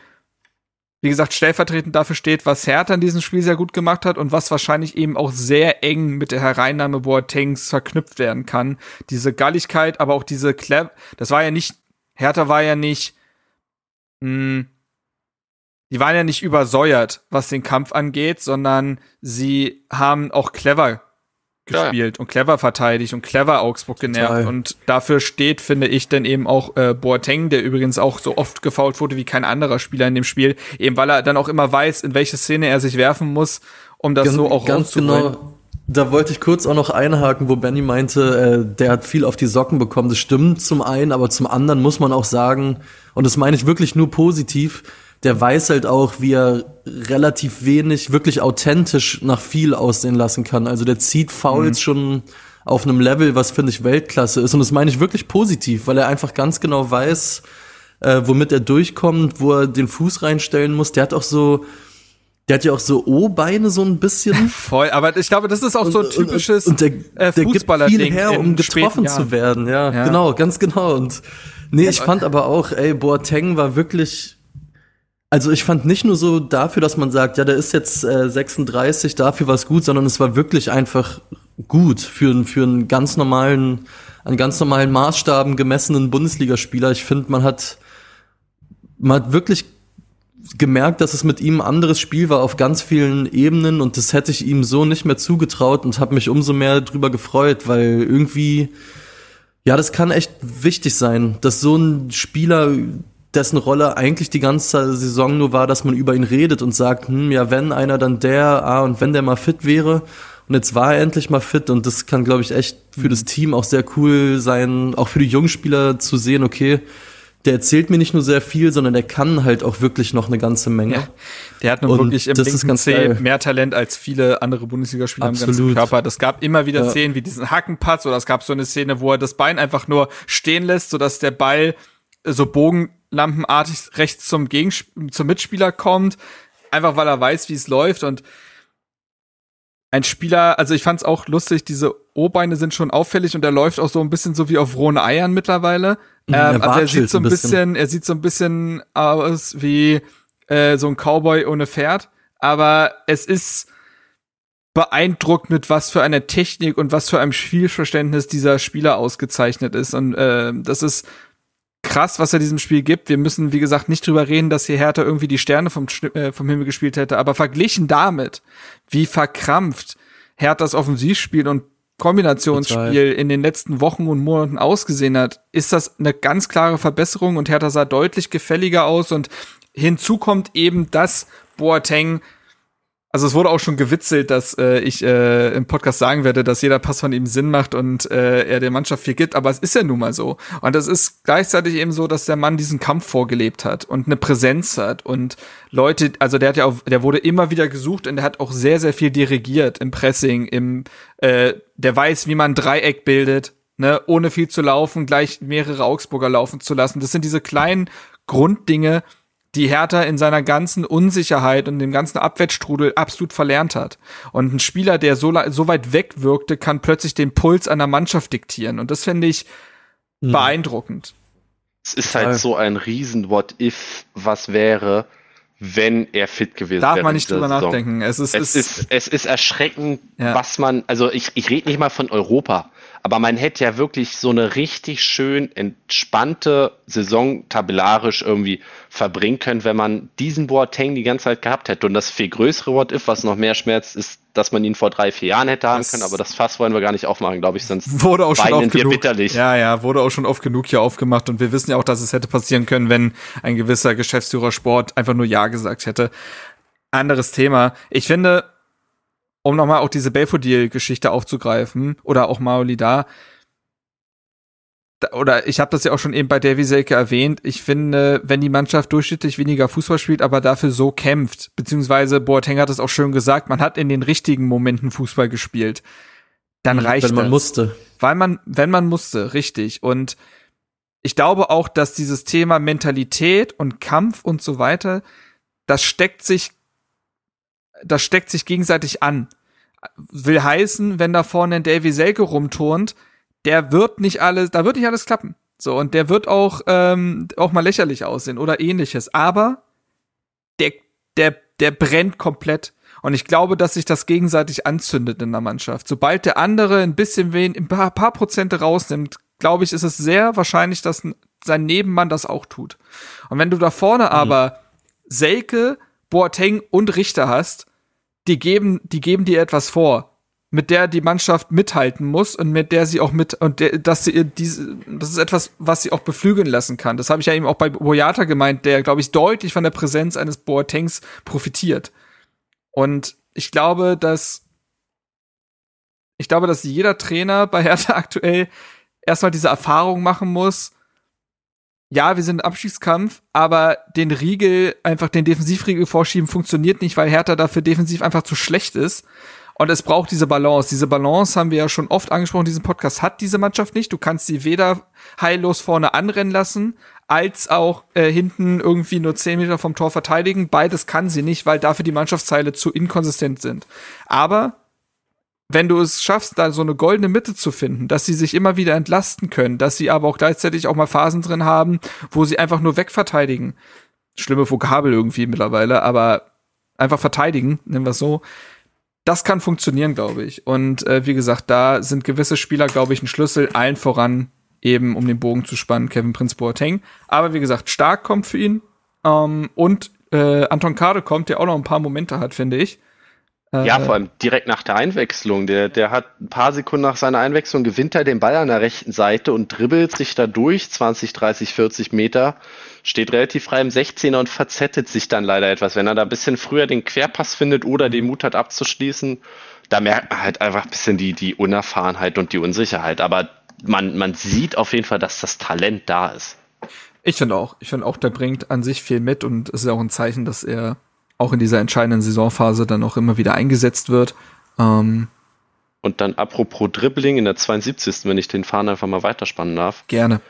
wie gesagt, stellvertretend dafür steht, was Hertha in diesem Spiel sehr gut gemacht hat und was wahrscheinlich eben auch sehr eng mit der Hereinnahme Boatengs verknüpft werden kann. Diese Galligkeit, aber auch diese Clever, das war ja nicht, Hertha war ja nicht, mh, hm, die waren ja nicht übersäuert, was den Kampf angeht, sondern sie haben auch clever gespielt ja. und clever verteidigt und clever Augsburg genervt. Total. Und dafür steht, finde ich, dann eben auch äh, Boateng, der übrigens auch so oft gefault wurde wie kein anderer Spieler in dem Spiel, eben weil er dann auch immer weiß, in welche Szene er sich werfen muss, um das ganz, so auch ganz genau. Da wollte ich kurz auch noch einhaken, wo Benny meinte, äh, der hat viel auf die Socken bekommen. Das stimmt zum einen, aber zum anderen muss man auch sagen, und das meine ich wirklich nur positiv, der weiß halt auch, wie er relativ wenig wirklich authentisch nach viel aussehen lassen kann. Also der zieht Fouls mhm. schon auf einem Level, was finde ich Weltklasse ist. Und das meine ich wirklich positiv, weil er einfach ganz genau weiß, äh, womit er durchkommt, wo er den Fuß reinstellen muss. Der hat auch so, der hat ja auch so O-Beine so ein bisschen. Voll, aber ich glaube, das ist auch und, so ein typisches und, und der, äh, der gibt viel her, um getroffen zu werden. Ja, ja, genau, ganz genau. Und nee, ich fand aber auch, ey, Boateng war wirklich also ich fand nicht nur so dafür, dass man sagt, ja, der ist jetzt äh, 36, dafür war es gut, sondern es war wirklich einfach gut für, für einen ganz normalen, an ganz normalen Maßstaben gemessenen Bundesligaspieler. Ich finde, man hat, man hat wirklich gemerkt, dass es mit ihm ein anderes Spiel war auf ganz vielen Ebenen und das hätte ich ihm so nicht mehr zugetraut und habe mich umso mehr drüber gefreut, weil irgendwie ja, das kann echt wichtig sein, dass so ein Spieler dessen Rolle eigentlich die ganze Saison nur war, dass man über ihn redet und sagt, hm, ja, wenn einer dann der, ah, und wenn der mal fit wäre. Und jetzt war er endlich mal fit und das kann, glaube ich, echt für das Team auch sehr cool sein, auch für die Jungspieler zu sehen, okay, der erzählt mir nicht nur sehr viel, sondern der kann halt auch wirklich noch eine ganze Menge. Ja, der hat nun und wirklich im linken geil. mehr Talent als viele andere Bundesligaspieler im ganzen Körper. Das gab immer wieder ja. Szenen wie diesen Hackenpatz oder es gab so eine Szene, wo er das Bein einfach nur stehen lässt, sodass der Ball so Bogen lampenartig rechts zum, Gegensp zum Mitspieler kommt, einfach weil er weiß, wie es läuft und ein Spieler, also ich fand es auch lustig, diese O-Beine sind schon auffällig und er läuft auch so ein bisschen so wie auf rohen Eiern mittlerweile. Mhm, ähm, also er sieht so ein bisschen. bisschen, er sieht so ein bisschen aus wie äh, so ein Cowboy ohne Pferd, aber es ist beeindruckt, mit was für einer Technik und was für einem Spielverständnis dieser Spieler ausgezeichnet ist und äh, das ist krass, was er diesem Spiel gibt. Wir müssen, wie gesagt, nicht drüber reden, dass hier Hertha irgendwie die Sterne vom, äh, vom Himmel gespielt hätte, aber verglichen damit, wie verkrampft Herthas Offensivspiel und Kombinationsspiel in den letzten Wochen und Monaten ausgesehen hat, ist das eine ganz klare Verbesserung. Und Hertha sah deutlich gefälliger aus. Und hinzu kommt eben, dass Boateng also es wurde auch schon gewitzelt, dass äh, ich äh, im Podcast sagen werde, dass jeder Pass von ihm Sinn macht und äh, er der Mannschaft viel gibt, aber es ist ja nun mal so. Und es ist gleichzeitig eben so, dass der Mann diesen Kampf vorgelebt hat und eine Präsenz hat und Leute, also der hat ja auch, der wurde immer wieder gesucht und der hat auch sehr, sehr viel dirigiert im Pressing, im, äh, der weiß, wie man Dreieck bildet, ne, ohne viel zu laufen, gleich mehrere Augsburger laufen zu lassen. Das sind diese kleinen Grunddinge, die Hertha in seiner ganzen Unsicherheit und dem ganzen Abwärtsstrudel absolut verlernt hat. Und ein Spieler, der so, so weit weg wirkte, kann plötzlich den Puls einer Mannschaft diktieren. Und das finde ich mhm. beeindruckend. Es ist halt so ein riesen What-If, was wäre, wenn er fit gewesen wäre. Darf man nicht drüber Saison. nachdenken. Es ist, es ist, es ist erschreckend, ja. was man, also ich, ich rede nicht mal von Europa. Aber man hätte ja wirklich so eine richtig schön entspannte Saison tabellarisch irgendwie verbringen können, wenn man diesen Boateng die ganze Zeit gehabt hätte. Und das viel größere What-If, was noch mehr schmerzt, ist, dass man ihn vor drei, vier Jahren hätte haben können. Aber das Fass wollen wir gar nicht aufmachen, glaube ich, sonst wurde auch schon oft genug. bitterlich. Ja, ja, wurde auch schon oft genug hier aufgemacht. Und wir wissen ja auch, dass es hätte passieren können, wenn ein gewisser Geschäftsführer Sport einfach nur Ja gesagt hätte. Anderes Thema. Ich finde, um nochmal auch diese Belfodil-Geschichte aufzugreifen oder auch Maolida, oder ich habe das ja auch schon eben bei Davy Selke erwähnt, ich finde, wenn die Mannschaft durchschnittlich weniger Fußball spielt, aber dafür so kämpft, beziehungsweise Boateng hat es auch schön gesagt, man hat in den richtigen Momenten Fußball gespielt, dann reicht Wenn man das. musste. Weil man, wenn man musste, richtig. Und ich glaube auch, dass dieses Thema Mentalität und Kampf und so weiter, das steckt sich das steckt sich gegenseitig an. Will heißen, wenn da vorne ein Davy Selke rumturnt, der wird nicht alles, da wird nicht alles klappen. So, und der wird auch, ähm, auch mal lächerlich aussehen oder ähnliches. Aber der, der, der brennt komplett. Und ich glaube, dass sich das gegenseitig anzündet in der Mannschaft. Sobald der andere ein bisschen wen, ein paar, paar Prozente rausnimmt, glaube ich, ist es sehr wahrscheinlich, dass sein Nebenmann das auch tut. Und wenn du da vorne mhm. aber Selke, Boateng und Richter hast, die geben, die geben dir etwas vor, mit der die Mannschaft mithalten muss und mit der sie auch mit und der, dass sie diese, das ist etwas, was sie auch beflügeln lassen kann. Das habe ich ja eben auch bei Boyata gemeint, der glaube ich deutlich von der Präsenz eines Boatengs profitiert. Und ich glaube, dass ich glaube, dass jeder Trainer bei Hertha aktuell erstmal diese Erfahrung machen muss, ja, wir sind im Abstiegskampf, aber den Riegel, einfach den Defensivriegel vorschieben, funktioniert nicht, weil Hertha dafür defensiv einfach zu schlecht ist. Und es braucht diese Balance. Diese Balance haben wir ja schon oft angesprochen. Diesen Podcast hat diese Mannschaft nicht. Du kannst sie weder heillos vorne anrennen lassen, als auch äh, hinten irgendwie nur 10 Meter vom Tor verteidigen. Beides kann sie nicht, weil dafür die Mannschaftsteile zu inkonsistent sind. Aber wenn du es schaffst, da so eine goldene Mitte zu finden, dass sie sich immer wieder entlasten können, dass sie aber auch gleichzeitig auch mal Phasen drin haben, wo sie einfach nur wegverteidigen. Schlimme Vokabel irgendwie mittlerweile, aber einfach verteidigen, nennen wir es so. Das kann funktionieren, glaube ich. Und äh, wie gesagt, da sind gewisse Spieler, glaube ich, ein Schlüssel, allen voran eben, um den Bogen zu spannen, Kevin Prince Boateng. Aber wie gesagt, stark kommt für ihn. Ähm, und äh, Anton Kade kommt, der auch noch ein paar Momente hat, finde ich. Ja, äh, vor allem direkt nach der Einwechslung. Der, der hat ein paar Sekunden nach seiner Einwechslung gewinnt er den Ball an der rechten Seite und dribbelt sich da durch 20, 30, 40 Meter, steht relativ frei im 16er und verzettet sich dann leider etwas. Wenn er da ein bisschen früher den Querpass findet oder den Mut hat abzuschließen, da merkt man halt einfach ein bisschen die, die Unerfahrenheit und die Unsicherheit. Aber man, man sieht auf jeden Fall, dass das Talent da ist. Ich finde auch. Ich finde auch, der bringt an sich viel mit und es ist auch ein Zeichen, dass er auch in dieser entscheidenden Saisonphase dann auch immer wieder eingesetzt wird. Ähm, und dann apropos Dribbling in der 72. wenn ich den Fahren einfach mal weiterspannen darf. Gerne.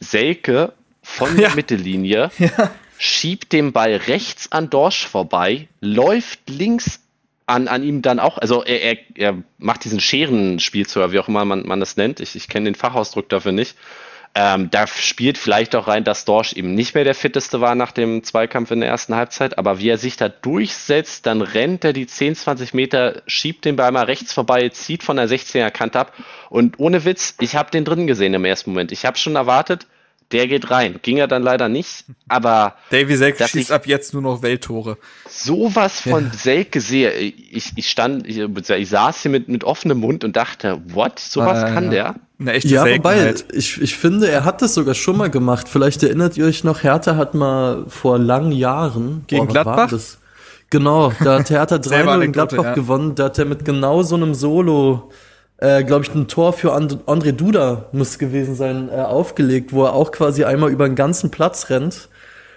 Selke von der Mittellinie ja. schiebt den Ball rechts an Dorsch vorbei, läuft links an, an ihm dann auch, also er, er, er macht diesen Scherenspielzug, wie auch immer man, man das nennt. Ich, ich kenne den Fachausdruck dafür nicht. Ähm, da spielt vielleicht auch rein, dass Dorsch eben nicht mehr der fitteste war nach dem Zweikampf in der ersten Halbzeit, aber wie er sich da durchsetzt, dann rennt er die 10, 20 Meter, schiebt den Ball mal rechts vorbei, zieht von der 16er Kante ab und ohne Witz, ich habe den drin gesehen im ersten Moment. Ich habe schon erwartet, der geht rein. Ging er dann leider nicht, aber. Davy Selke schießt ab jetzt nur noch Welttore. Sowas von ja. Selke sehe. Ich, ich stand, ich, ich saß hier mit, mit offenem Mund und dachte, what? Sowas ah, kann ja. der? Eine echte ja, wobei, ich, ich finde, er hat das sogar schon mal gemacht. Vielleicht erinnert ihr euch noch, Hertha hat mal vor langen Jahren. Gegen boah, Gladbach? Genau, da hat Hertha 3-0 in Gladbach ja. gewonnen. Da hat er mit genau so einem Solo äh, glaube ich, ein Tor für And André Duda muss gewesen sein, äh, aufgelegt, wo er auch quasi einmal über den ganzen Platz rennt.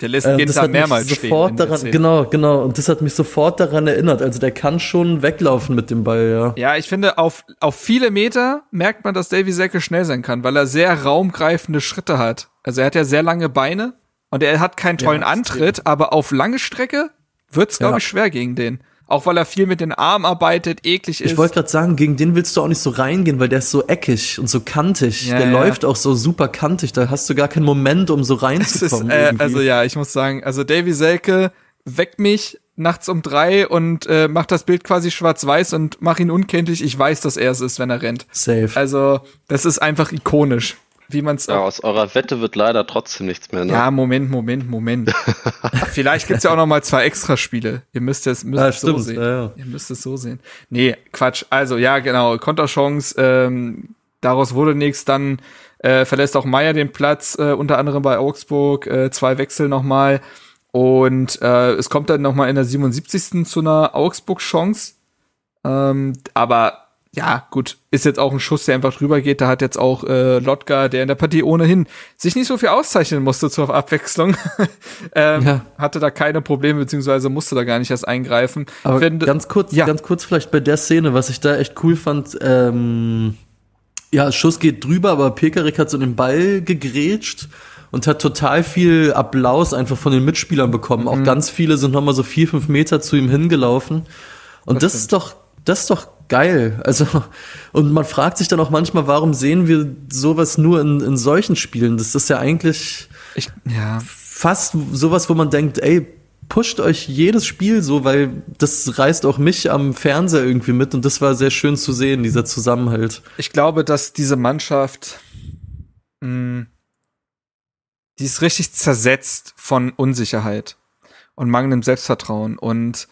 Der lässt äh, geht dann mehrmals sofort daran, Genau, genau. Und das hat mich sofort daran erinnert. Also der kann schon weglaufen mit dem Ball, ja. Ja, ich finde, auf, auf viele Meter merkt man, dass Davy Säcke schnell sein kann, weil er sehr raumgreifende Schritte hat. Also er hat ja sehr lange Beine und er hat keinen tollen ja, Antritt, aber auf lange Strecke wird's, glaube ja. ich, schwer gegen den. Auch weil er viel mit den Armen arbeitet, eklig ist. Ich wollte gerade sagen, gegen den willst du auch nicht so reingehen, weil der ist so eckig und so kantig. Ja, der ja. läuft auch so super kantig. Da hast du gar keinen Moment, um so reinzukommen. Ist, äh, also ja, ich muss sagen, also Davy Selke weckt mich nachts um drei und äh, macht das Bild quasi schwarz-weiß und mach ihn unkenntlich. Ich weiß, dass er es ist, wenn er rennt. Safe. Also, das ist einfach ikonisch wie man es. Ja, aus eurer Wette wird leider trotzdem nichts mehr. Ne? Ja, Moment, Moment, Moment. Vielleicht gibt's ja auch noch mal zwei Extraspiele. Ihr müsst es, müsst ja, es so sehen. Ja, ja. Ihr müsst es so sehen. Nee, Quatsch. Also ja, genau. Konterchance. Ähm, daraus wurde nichts. Dann äh, verlässt auch Meier den Platz, äh, unter anderem bei Augsburg. Äh, zwei Wechsel noch mal. Und äh, es kommt dann noch mal in der 77. zu einer Augsburg-Chance. Ähm, aber ja, gut, ist jetzt auch ein Schuss, der einfach drüber geht. Da hat jetzt auch äh, Lotka, der in der Partie ohnehin sich nicht so viel auszeichnen musste zur Abwechslung, ähm, ja. hatte da keine Probleme, beziehungsweise musste da gar nicht erst eingreifen. Aber Wenn, ganz kurz, ja. ganz kurz vielleicht bei der Szene, was ich da echt cool fand, ähm, ja, Schuss geht drüber, aber Pekarik hat so den Ball gegrätscht und hat total viel Applaus einfach von den Mitspielern bekommen. Mhm. Auch ganz viele sind nochmal so vier, fünf Meter zu ihm hingelaufen. Und das, das ist doch, das ist doch geil. Also, und man fragt sich dann auch manchmal, warum sehen wir sowas nur in, in solchen Spielen? Das ist ja eigentlich ich, ja. fast sowas, wo man denkt, ey, pusht euch jedes Spiel so, weil das reißt auch mich am Fernseher irgendwie mit und das war sehr schön zu sehen, dieser Zusammenhalt. Ich glaube, dass diese Mannschaft, mh, hm, die ist richtig zersetzt von Unsicherheit und mangelndem Selbstvertrauen und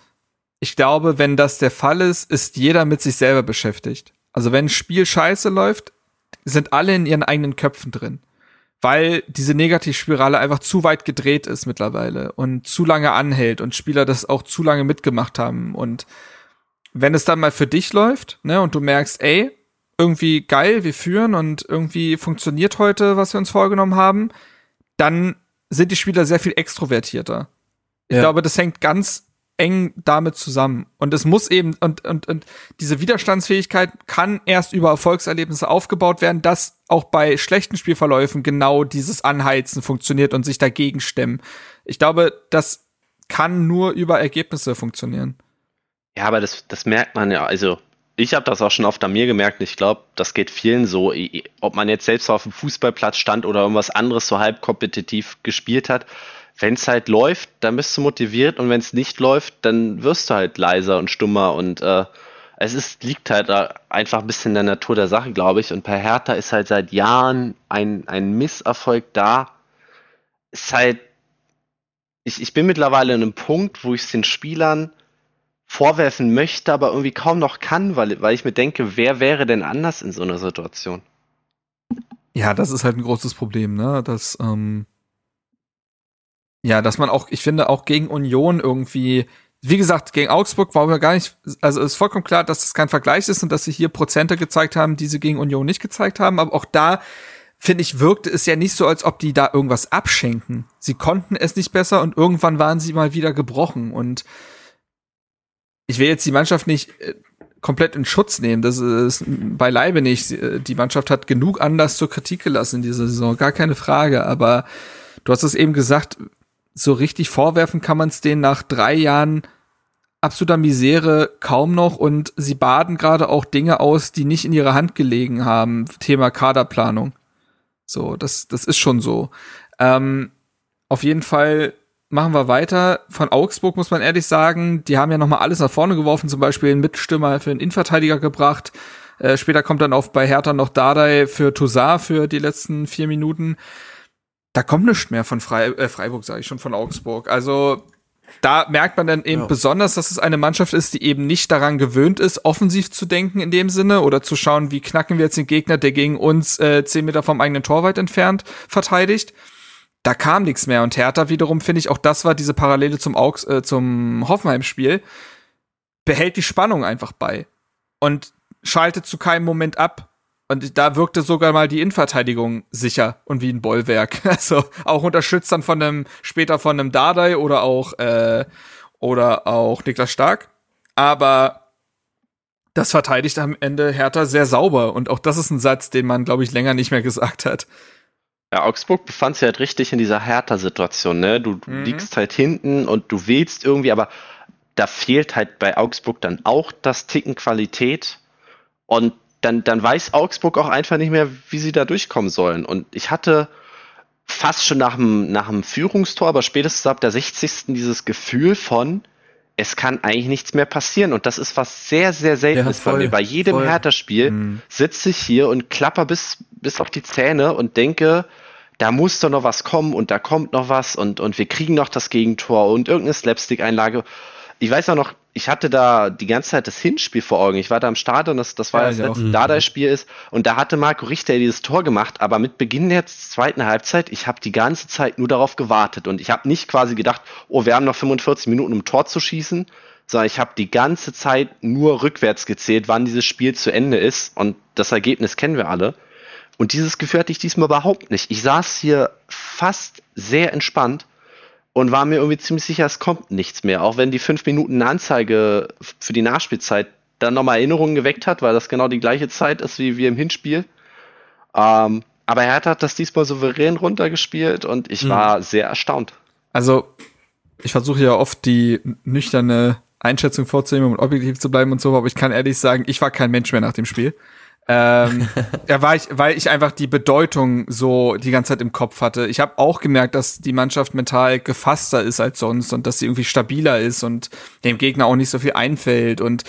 ich glaube, wenn das der Fall ist, ist jeder mit sich selber beschäftigt. Also wenn ein Spiel scheiße läuft, sind alle in ihren eigenen Köpfen drin. Weil diese Negativspirale einfach zu weit gedreht ist mittlerweile und zu lange anhält und Spieler das auch zu lange mitgemacht haben. Und wenn es dann mal für dich läuft, ne, und du merkst, ey, irgendwie geil, wir führen und irgendwie funktioniert heute, was wir uns vorgenommen haben, dann sind die Spieler sehr viel extrovertierter. Ich ja. glaube, das hängt ganz eng damit zusammen. Und es muss eben, und, und, und diese Widerstandsfähigkeit kann erst über Erfolgserlebnisse aufgebaut werden, dass auch bei schlechten Spielverläufen genau dieses Anheizen funktioniert und sich dagegen stemmen. Ich glaube, das kann nur über Ergebnisse funktionieren. Ja, aber das, das merkt man ja. Also, ich habe das auch schon oft an mir gemerkt. Ich glaube, das geht vielen so. Ob man jetzt selbst auf dem Fußballplatz stand oder irgendwas anderes so halb kompetitiv gespielt hat wenn es halt läuft, dann bist du motiviert und wenn es nicht läuft, dann wirst du halt leiser und stummer und äh, es ist, liegt halt einfach ein bisschen in der Natur der Sache, glaube ich. Und bei Hertha ist halt seit Jahren ein, ein Misserfolg da. Ist halt, ich, ich bin mittlerweile an einem Punkt, wo ich es den Spielern vorwerfen möchte, aber irgendwie kaum noch kann, weil, weil ich mir denke, wer wäre denn anders in so einer Situation? Ja, das ist halt ein großes Problem, ne? Das, ähm, ja, dass man auch, ich finde, auch gegen Union irgendwie, wie gesagt, gegen Augsburg war mir gar nicht, also ist vollkommen klar, dass das kein Vergleich ist und dass sie hier Prozente gezeigt haben, die sie gegen Union nicht gezeigt haben, aber auch da, finde ich, wirkte es ja nicht so, als ob die da irgendwas abschenken. Sie konnten es nicht besser und irgendwann waren sie mal wieder gebrochen und ich will jetzt die Mannschaft nicht äh, komplett in Schutz nehmen. Das ist beileibe nicht. Die Mannschaft hat genug Anlass zur Kritik gelassen in dieser Saison, gar keine Frage. Aber du hast es eben gesagt, so richtig vorwerfen kann man es denen nach drei Jahren absoluter Misere kaum noch und sie baden gerade auch Dinge aus, die nicht in ihrer Hand gelegen haben. Thema Kaderplanung. So, das, das ist schon so. Ähm, auf jeden Fall machen wir weiter. Von Augsburg muss man ehrlich sagen, die haben ja noch mal alles nach vorne geworfen, zum Beispiel einen Mitstürmer für einen Innenverteidiger gebracht. Äh, später kommt dann auf bei Hertha noch Dardai für Toussaint für die letzten vier Minuten da kommt nichts mehr von Frei äh, Freiburg, sage ich schon, von Augsburg. Also da merkt man dann eben ja. besonders, dass es eine Mannschaft ist, die eben nicht daran gewöhnt ist, offensiv zu denken in dem Sinne oder zu schauen, wie knacken wir jetzt den Gegner, der gegen uns äh, zehn Meter vom eigenen Tor weit entfernt verteidigt. Da kam nichts mehr. Und Hertha wiederum, finde ich, auch das war diese Parallele zum, Augs äh, zum Hoffenheim-Spiel, behält die Spannung einfach bei und schaltet zu keinem Moment ab. Und da wirkte sogar mal die Innenverteidigung sicher und wie ein Bollwerk. Also auch unterstützt dann von einem, später von einem Dardai oder auch, äh, oder auch Niklas Stark. Aber das verteidigt am Ende Hertha sehr sauber. Und auch das ist ein Satz, den man, glaube ich, länger nicht mehr gesagt hat. Ja, Augsburg befand sich halt richtig in dieser Hertha-Situation, ne? Du, du mhm. liegst halt hinten und du willst irgendwie, aber da fehlt halt bei Augsburg dann auch das Ticken Qualität. Und dann, dann weiß Augsburg auch einfach nicht mehr, wie sie da durchkommen sollen. Und ich hatte fast schon nach dem, nach dem Führungstor, aber spätestens ab der 60. dieses Gefühl von, es kann eigentlich nichts mehr passieren. Und das ist was sehr, sehr Seltenes ja, bei mir. Bei jedem Hertha-Spiel mhm. sitze ich hier und klapper bis, bis auf die Zähne und denke, da muss doch noch was kommen und da kommt noch was und, und wir kriegen noch das Gegentor und irgendeine Slapstick-Einlage ich weiß auch noch, ich hatte da die ganze Zeit das Hinspiel vor Augen. Ich war da im Stadion, das, das war ja, das letzte mhm. Dada-Spiel ist. Und da hatte Marco Richter dieses Tor gemacht. Aber mit Beginn der zweiten Halbzeit, ich habe die ganze Zeit nur darauf gewartet. Und ich habe nicht quasi gedacht, oh, wir haben noch 45 Minuten, um Tor zu schießen. Sondern ich habe die ganze Zeit nur rückwärts gezählt, wann dieses Spiel zu Ende ist. Und das Ergebnis kennen wir alle. Und dieses Gefühl hatte ich diesmal überhaupt nicht. Ich saß hier fast sehr entspannt und war mir irgendwie ziemlich sicher, es kommt nichts mehr. Auch wenn die fünf Minuten Anzeige für die Nachspielzeit dann nochmal Erinnerungen geweckt hat, weil das genau die gleiche Zeit ist wie wir im Hinspiel. Ähm, aber er hat das diesmal souverän runtergespielt und ich mhm. war sehr erstaunt. Also, ich versuche ja oft die nüchterne Einschätzung vorzunehmen und objektiv zu bleiben und so, aber ich kann ehrlich sagen, ich war kein Mensch mehr nach dem Spiel. Ähm, ja, weil ich, weil ich einfach die Bedeutung so die ganze Zeit im Kopf hatte. Ich habe auch gemerkt, dass die Mannschaft mental gefasster ist als sonst und dass sie irgendwie stabiler ist und dem Gegner auch nicht so viel einfällt und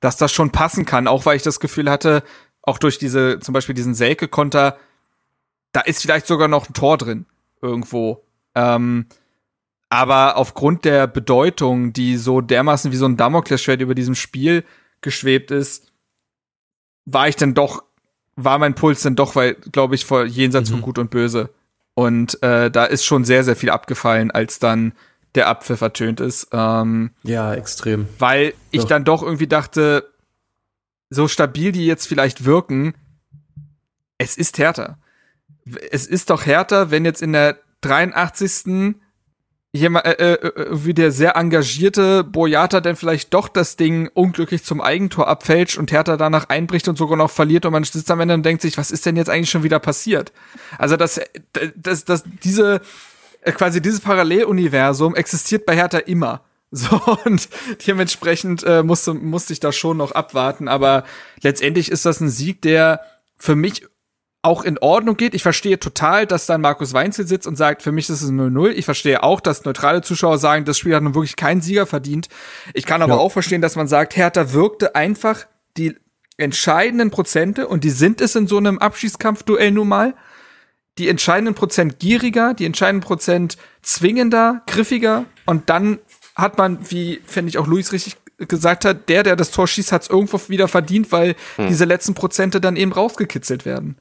dass das schon passen kann, auch weil ich das Gefühl hatte, auch durch diese, zum Beispiel diesen Selke-Konter, da ist vielleicht sogar noch ein Tor drin irgendwo. Ähm, aber aufgrund der Bedeutung, die so dermaßen wie so ein Damoklesschwert über diesem Spiel geschwebt ist, war ich dann doch, war mein Puls dann doch, weil, glaube ich, vor jenseits mhm. von Gut und Böse. Und äh, da ist schon sehr, sehr viel abgefallen, als dann der Abpfiff ertönt ist. Ähm, ja, extrem. Weil ich doch. dann doch irgendwie dachte, so stabil die jetzt vielleicht wirken, es ist härter. Es ist doch härter, wenn jetzt in der 83 jemand, äh, äh, äh, wie der sehr engagierte Boyata denn vielleicht doch das Ding unglücklich zum Eigentor abfälscht und Hertha danach einbricht und sogar noch verliert und man sitzt am Ende und denkt sich, was ist denn jetzt eigentlich schon wieder passiert? Also das, das, das, diese, äh, quasi dieses Paralleluniversum existiert bei Hertha immer. So, und dementsprechend äh, musste, musste ich da schon noch abwarten, aber letztendlich ist das ein Sieg, der für mich auch in Ordnung geht. Ich verstehe total, dass dann Markus Weinzel sitzt und sagt, für mich ist es 0-0. Ich verstehe auch, dass neutrale Zuschauer sagen, das Spiel hat nun wirklich keinen Sieger verdient. Ich kann aber ja. auch verstehen, dass man sagt, Hertha wirkte einfach die entscheidenden Prozente, und die sind es in so einem Abschießkampfduell nun mal, die entscheidenden Prozent gieriger, die entscheidenden Prozent zwingender, griffiger, und dann hat man, wie finde ich auch Luis richtig gesagt hat, der, der das Tor schießt, hat es irgendwo wieder verdient, weil hm. diese letzten Prozente dann eben rausgekitzelt werden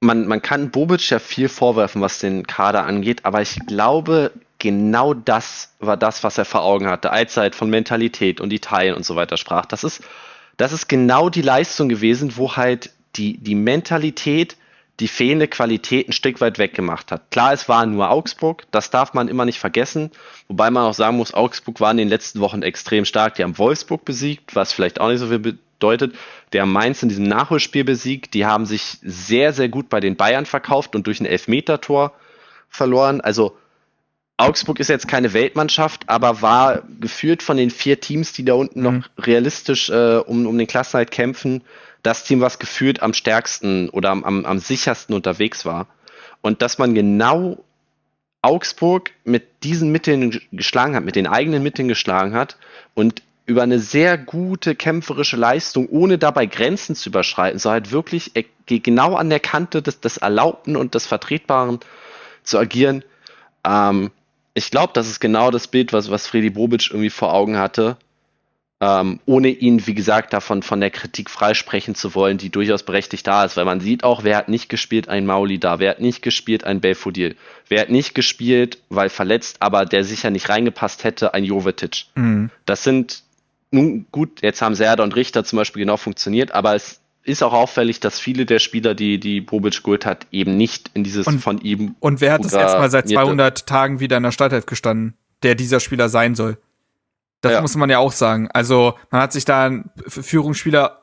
man, man kann Bobic ja viel vorwerfen, was den Kader angeht, aber ich glaube, genau das war das, was er vor Augen hatte, als er von Mentalität und Italien und so weiter sprach. Das ist, das ist genau die Leistung gewesen, wo halt die, die Mentalität die fehlende Qualität ein Stück weit weggemacht hat. Klar, es war nur Augsburg, das darf man immer nicht vergessen, wobei man auch sagen muss, Augsburg war in den letzten Wochen extrem stark. Die haben Wolfsburg besiegt, was vielleicht auch nicht so viel bedeutet. Der Mainz in diesem Nachholspiel besiegt. Die haben sich sehr, sehr gut bei den Bayern verkauft und durch ein Elfmetertor verloren. Also Augsburg ist jetzt keine Weltmannschaft, aber war geführt von den vier Teams, die da unten mhm. noch realistisch äh, um, um den Klassenhalt kämpfen, das Team, was gefühlt am stärksten oder am, am, am sichersten unterwegs war. Und dass man genau Augsburg mit diesen Mitteln geschlagen hat, mit den eigenen Mitteln geschlagen hat und über eine sehr gute kämpferische Leistung, ohne dabei Grenzen zu überschreiten, so halt wirklich genau an der Kante des, des Erlaubten und des Vertretbaren zu agieren. Ähm, ich glaube, das ist genau das Bild, was, was Freddy Bobic irgendwie vor Augen hatte, ähm, ohne ihn, wie gesagt, davon von der Kritik freisprechen zu wollen, die durchaus berechtigt da ist, weil man sieht auch, wer hat nicht gespielt, ein Mauli da, wer hat nicht gespielt, ein Belfodil, wer hat nicht gespielt, weil verletzt, aber der sicher nicht reingepasst hätte, ein Jovetic. Mhm. Das sind nun gut, jetzt haben Serda und Richter zum Beispiel genau funktioniert, aber es ist auch auffällig, dass viele der Spieler, die die Bobic geholt hat, eben nicht in dieses und, von ihm. Und wer hat es erstmal seit 200 Tagen wieder in der Startelf gestanden, der dieser Spieler sein soll? Das ja. muss man ja auch sagen. Also man hat sich da einen Führungsspieler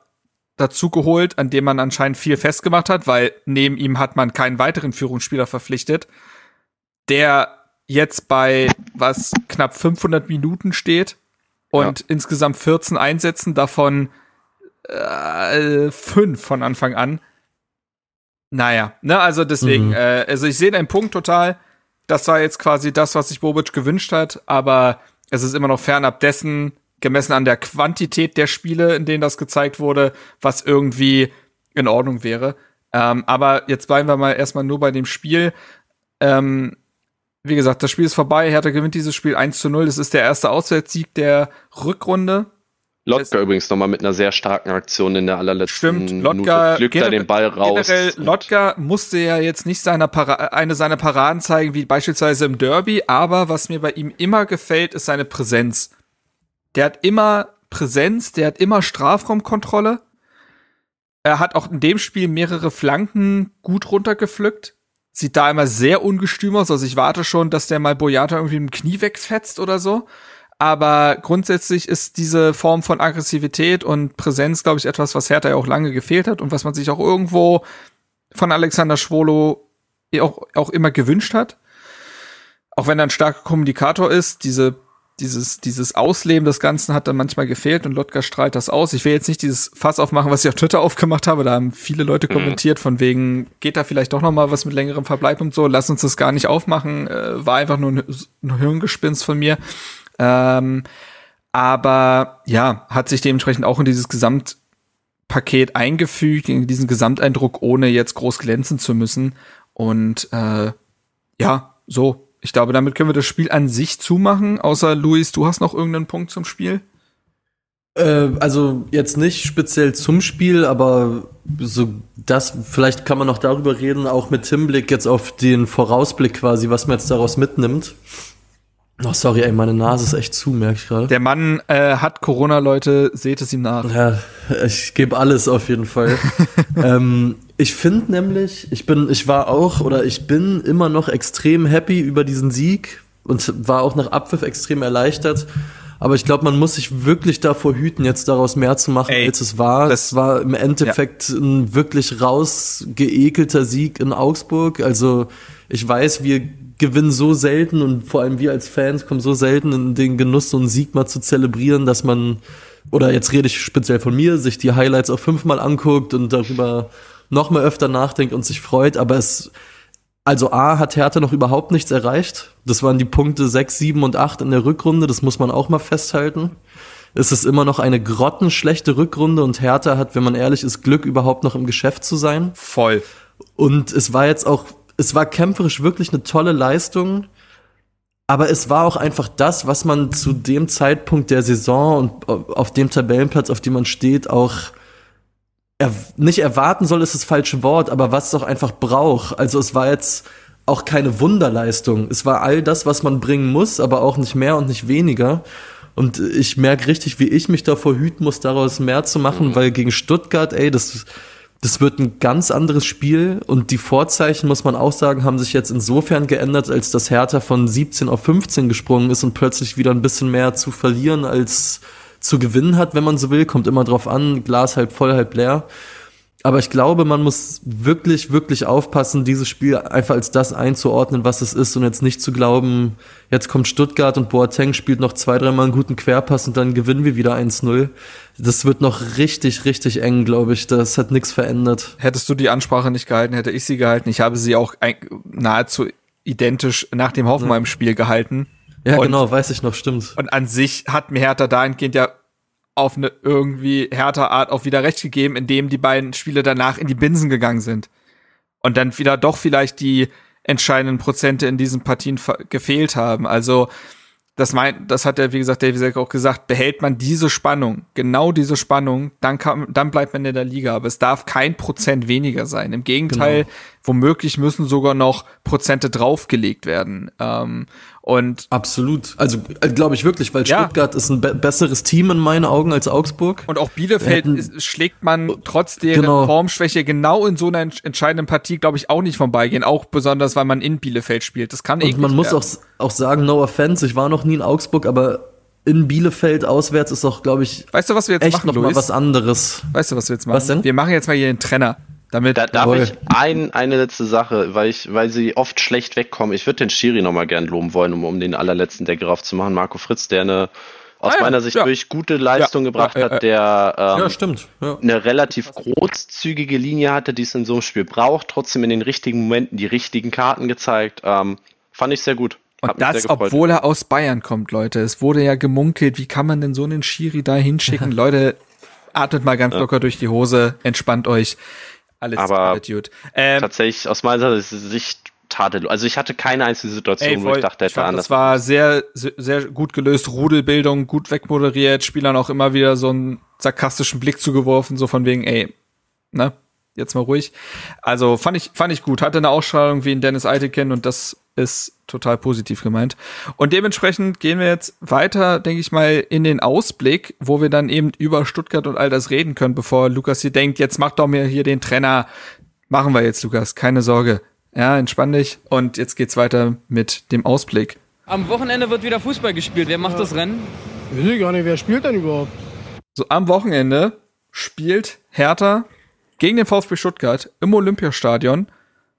dazu geholt, an dem man anscheinend viel festgemacht hat, weil neben ihm hat man keinen weiteren Führungsspieler verpflichtet, der jetzt bei was knapp 500 Minuten steht und ja. insgesamt 14 Einsätzen, davon äh, fünf von Anfang an. Naja, ne, also deswegen, mhm. äh, also ich sehe deinen Punkt total. Das war jetzt quasi das, was sich Bobic gewünscht hat, aber es ist immer noch fernab dessen, gemessen an der Quantität der Spiele, in denen das gezeigt wurde, was irgendwie in Ordnung wäre. Ähm, aber jetzt bleiben wir mal erstmal nur bei dem Spiel. Ähm, wie gesagt, das Spiel ist vorbei. Hertha gewinnt dieses Spiel 1 zu 0. Das ist der erste Auswärtssieg der Rückrunde. Lotka übrigens nochmal mit einer sehr starken Aktion in der allerletzten Stimmt, Lotka Minute. Pflückt den Ball raus. Generell, Lotka musste ja jetzt nicht seine eine seiner Paraden zeigen, wie beispielsweise im Derby, aber was mir bei ihm immer gefällt, ist seine Präsenz. Der hat immer Präsenz, der hat immer Strafraumkontrolle. Er hat auch in dem Spiel mehrere Flanken gut runtergepflückt sieht da immer sehr ungestüm aus. Also ich warte schon, dass der mal Boyata irgendwie im Knie wegfetzt oder so. Aber grundsätzlich ist diese Form von Aggressivität und Präsenz, glaube ich, etwas, was Hertha ja auch lange gefehlt hat und was man sich auch irgendwo von Alexander Schwolo auch, auch immer gewünscht hat. Auch wenn er ein starker Kommunikator ist, diese dieses, dieses Ausleben des Ganzen hat dann manchmal gefehlt und Lotka strahlt das aus. Ich will jetzt nicht dieses Fass aufmachen, was ich auf Twitter aufgemacht habe. Da haben viele Leute mhm. kommentiert, von wegen, geht da vielleicht doch noch mal was mit längerem Verbleib und so. Lass uns das gar nicht aufmachen. Äh, war einfach nur ein, ein Hirngespinst von mir. Ähm, aber ja, hat sich dementsprechend auch in dieses Gesamtpaket eingefügt, in diesen Gesamteindruck, ohne jetzt groß glänzen zu müssen. Und äh, ja, so ich glaube, damit können wir das Spiel an sich zumachen. Außer Luis, du hast noch irgendeinen Punkt zum Spiel? Äh, also jetzt nicht speziell zum Spiel, aber so das, vielleicht kann man noch darüber reden, auch mit Hinblick jetzt auf den Vorausblick quasi, was man jetzt daraus mitnimmt. Oh, sorry, ey, meine Nase ist echt zu, merke ich gerade. Der Mann äh, hat Corona, Leute, seht es ihm nach. Ja, ich gebe alles auf jeden Fall. ähm, Ich finde nämlich, ich bin, ich war auch oder ich bin immer noch extrem happy über diesen Sieg und war auch nach Abpfiff extrem erleichtert. Aber ich glaube, man muss sich wirklich davor hüten, jetzt daraus mehr zu machen, Ey, als es war. Das war im Endeffekt ja. ein wirklich rausgeekelter Sieg in Augsburg. Also ich weiß, wir gewinnen so selten und vor allem wir als Fans kommen so selten in den Genuss, so einen Sieg mal zu zelebrieren, dass man, oder jetzt rede ich speziell von mir, sich die Highlights auch fünfmal anguckt und darüber noch mal öfter nachdenkt und sich freut. Aber es, also A hat Hertha noch überhaupt nichts erreicht. Das waren die Punkte 6, 7 und 8 in der Rückrunde. Das muss man auch mal festhalten. Es ist immer noch eine grottenschlechte Rückrunde und Hertha hat, wenn man ehrlich ist, Glück überhaupt noch im Geschäft zu sein. Voll. Und es war jetzt auch, es war kämpferisch wirklich eine tolle Leistung. Aber es war auch einfach das, was man zu dem Zeitpunkt der Saison und auf dem Tabellenplatz, auf dem man steht, auch er, nicht erwarten soll, ist das falsche Wort, aber was es auch einfach braucht. Also es war jetzt auch keine Wunderleistung. Es war all das, was man bringen muss, aber auch nicht mehr und nicht weniger. Und ich merke richtig, wie ich mich davor hüten muss, daraus mehr zu machen, mhm. weil gegen Stuttgart, ey, das, das wird ein ganz anderes Spiel. Und die Vorzeichen, muss man auch sagen, haben sich jetzt insofern geändert, als das Hertha von 17 auf 15 gesprungen ist und plötzlich wieder ein bisschen mehr zu verlieren als zu gewinnen hat, wenn man so will. Kommt immer drauf an, Glas halb voll, halb leer. Aber ich glaube, man muss wirklich, wirklich aufpassen, dieses Spiel einfach als das einzuordnen, was es ist und jetzt nicht zu glauben, jetzt kommt Stuttgart und Boateng spielt noch zwei, dreimal einen guten Querpass und dann gewinnen wir wieder 1-0. Das wird noch richtig, richtig eng, glaube ich. Das hat nichts verändert. Hättest du die Ansprache nicht gehalten, hätte ich sie gehalten. Ich habe sie auch nahezu identisch nach dem Hoffenheim-Spiel gehalten. Ja, und, genau, weiß ich noch, stimmt. Und an sich hat mir Hertha dahingehend ja auf eine irgendwie härter Art auch wieder recht gegeben, indem die beiden Spiele danach in die Binsen gegangen sind. Und dann wieder doch vielleicht die entscheidenden Prozente in diesen Partien gefehlt haben. Also, das meint, das hat ja, wie gesagt, David Selk auch gesagt, behält man diese Spannung, genau diese Spannung, dann kann, dann bleibt man in der Liga. Aber es darf kein Prozent weniger sein. Im Gegenteil, genau. womöglich müssen sogar noch Prozente draufgelegt werden. Ähm, und absolut. Also äh, glaube ich wirklich, weil ja. Stuttgart ist ein be besseres Team in meinen Augen als Augsburg. Und auch Bielefeld hätten, schlägt man trotz deren genau. Formschwäche genau in so einer entscheidenden Partie, glaube ich, auch nicht vorbeigehen. Auch besonders, weil man in Bielefeld spielt. Das kann Und man muss auch, auch sagen, no offense, ich war noch nie in Augsburg, aber in Bielefeld auswärts ist doch, glaube ich, weißt du, was wir jetzt echt machen, noch Luis? mal was anderes. Weißt du, was wir jetzt machen? Was denn? Wir machen jetzt mal hier den Trenner. Damit da, darf ich ein, eine letzte Sache, weil ich, weil sie oft schlecht wegkommen. Ich würde den Schiri nochmal gern loben wollen, um, um den allerletzten Deckel raufzumachen. Marco Fritz, der eine aus ah, ja, meiner Sicht ja. durch gute Leistung ja, gebracht hat, der ähm, ja, stimmt. eine relativ großzügige Linie hatte, die es in so einem Spiel braucht, trotzdem in den richtigen Momenten die richtigen Karten gezeigt. Ähm, fand ich sehr gut. Und das, obwohl er aus Bayern kommt, Leute. Es wurde ja gemunkelt, wie kann man denn so einen Schiri da hinschicken? Leute, atmet mal ganz locker durch die Hose, entspannt euch. Alles, aber Attitude. Ähm, tatsächlich aus meiner Sicht tadellos. Also ich hatte keine einzige Situation, ey, voll, wo ich dachte, hätte ich anders. Das war sehr, sehr gut gelöst, Rudelbildung, gut wegmoderiert, Spielern auch immer wieder so einen sarkastischen Blick zugeworfen, so von wegen, ey, ne, jetzt mal ruhig. Also fand ich, fand ich gut. Hatte eine Ausstrahlung wie in Dennis Eitekin und das ist total positiv gemeint. Und dementsprechend gehen wir jetzt weiter, denke ich mal, in den Ausblick, wo wir dann eben über Stuttgart und all das reden können, bevor Lukas hier denkt, jetzt mach doch mir hier den Trainer. Machen wir jetzt, Lukas, keine Sorge. Ja, entspann dich. Und jetzt geht's weiter mit dem Ausblick. Am Wochenende wird wieder Fußball gespielt. Wer macht ja. das Rennen? Weiß ich gar nicht, wer spielt denn überhaupt? So, am Wochenende spielt Hertha gegen den VfB Stuttgart im Olympiastadion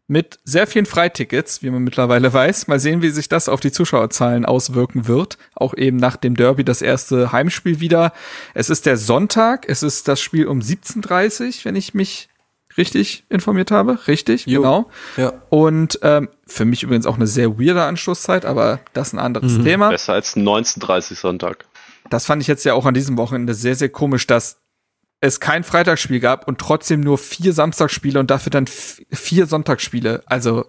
mit sehr vielen Freitickets, wie man mittlerweile weiß. Mal sehen, wie sich das auf die Zuschauerzahlen auswirken wird. Auch eben nach dem Derby das erste Heimspiel wieder. Es ist der Sonntag, es ist das Spiel um 17.30 wenn ich mich richtig informiert habe. Richtig, jo. genau. Ja. Und ähm, für mich übrigens auch eine sehr weirde Anschlusszeit, aber das ist ein anderes mhm. Thema. Besser als 19.30 Sonntag. Das fand ich jetzt ja auch an diesem Wochenende sehr, sehr komisch, dass es kein Freitagsspiel gab und trotzdem nur vier Samstagsspiele und dafür dann vier Sonntagsspiele. Also,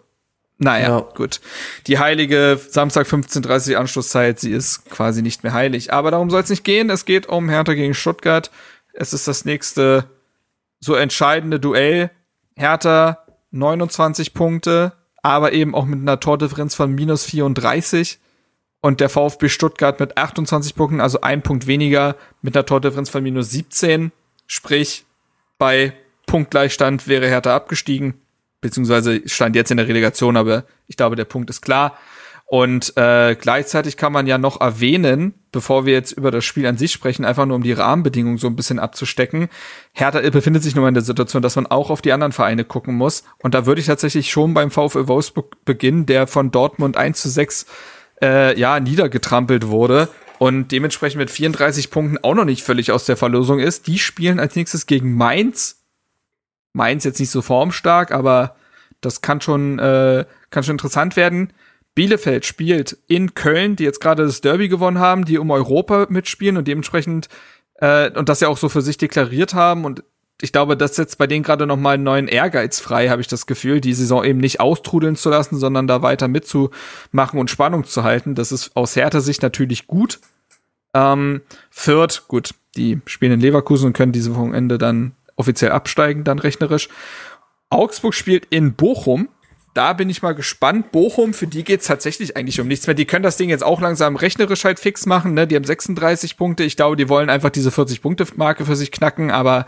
naja, ja. gut. Die heilige Samstag 15.30 Anschlusszeit, sie ist quasi nicht mehr heilig. Aber darum soll es nicht gehen. Es geht um Hertha gegen Stuttgart. Es ist das nächste so entscheidende Duell. Hertha 29 Punkte, aber eben auch mit einer Tordifferenz von minus 34 und der VfB Stuttgart mit 28 Punkten, also ein Punkt weniger, mit einer Tordifferenz von minus 17. Sprich, bei Punktgleichstand wäre Hertha abgestiegen, beziehungsweise stand jetzt in der Relegation, aber ich glaube, der Punkt ist klar. Und äh, gleichzeitig kann man ja noch erwähnen, bevor wir jetzt über das Spiel an sich sprechen, einfach nur um die Rahmenbedingungen so ein bisschen abzustecken. Hertha befindet sich nun mal in der Situation, dass man auch auf die anderen Vereine gucken muss. Und da würde ich tatsächlich schon beim VfL Wolfsburg beginnen, der von Dortmund 1 zu 6 äh, ja, niedergetrampelt wurde und dementsprechend mit 34 Punkten auch noch nicht völlig aus der Verlosung ist. Die spielen als nächstes gegen Mainz. Mainz jetzt nicht so formstark, aber das kann schon, äh, kann schon interessant werden. Bielefeld spielt in Köln, die jetzt gerade das Derby gewonnen haben, die um Europa mitspielen und dementsprechend äh, und das ja auch so für sich deklariert haben und ich glaube, das setzt bei denen gerade noch mal einen neuen Ehrgeiz frei, habe ich das Gefühl, die Saison eben nicht austrudeln zu lassen, sondern da weiter mitzumachen und Spannung zu halten. Das ist aus härter Sicht natürlich gut. Ähm, Fürth, gut, die spielen in Leverkusen und können diese Wochenende dann offiziell absteigen, dann rechnerisch. Augsburg spielt in Bochum, da bin ich mal gespannt. Bochum, für die geht's tatsächlich eigentlich um nichts mehr. Die können das Ding jetzt auch langsam rechnerisch halt fix machen. Ne? Die haben 36 Punkte. Ich glaube, die wollen einfach diese 40-Punkte-Marke für sich knacken, aber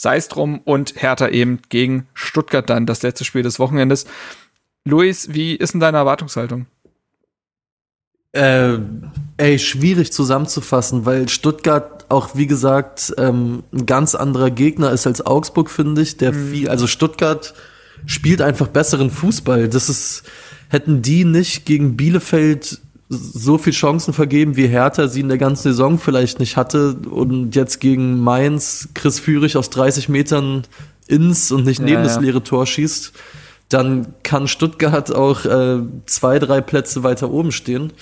sei es drum. Und Hertha eben gegen Stuttgart dann, das letzte Spiel des Wochenendes. Luis, wie ist denn deine Erwartungshaltung? Äh, ey, schwierig zusammenzufassen, weil Stuttgart auch, wie gesagt, ähm, ein ganz anderer Gegner ist als Augsburg, finde ich. Der mhm. viel, also Stuttgart spielt einfach besseren Fußball. Das ist, hätten die nicht gegen Bielefeld so viel Chancen vergeben, wie Hertha sie in der ganzen Saison vielleicht nicht hatte und jetzt gegen Mainz Chris Führig aus 30 Metern ins und nicht neben ja, das leere Tor schießt, dann kann Stuttgart auch äh, zwei, drei Plätze weiter oben stehen.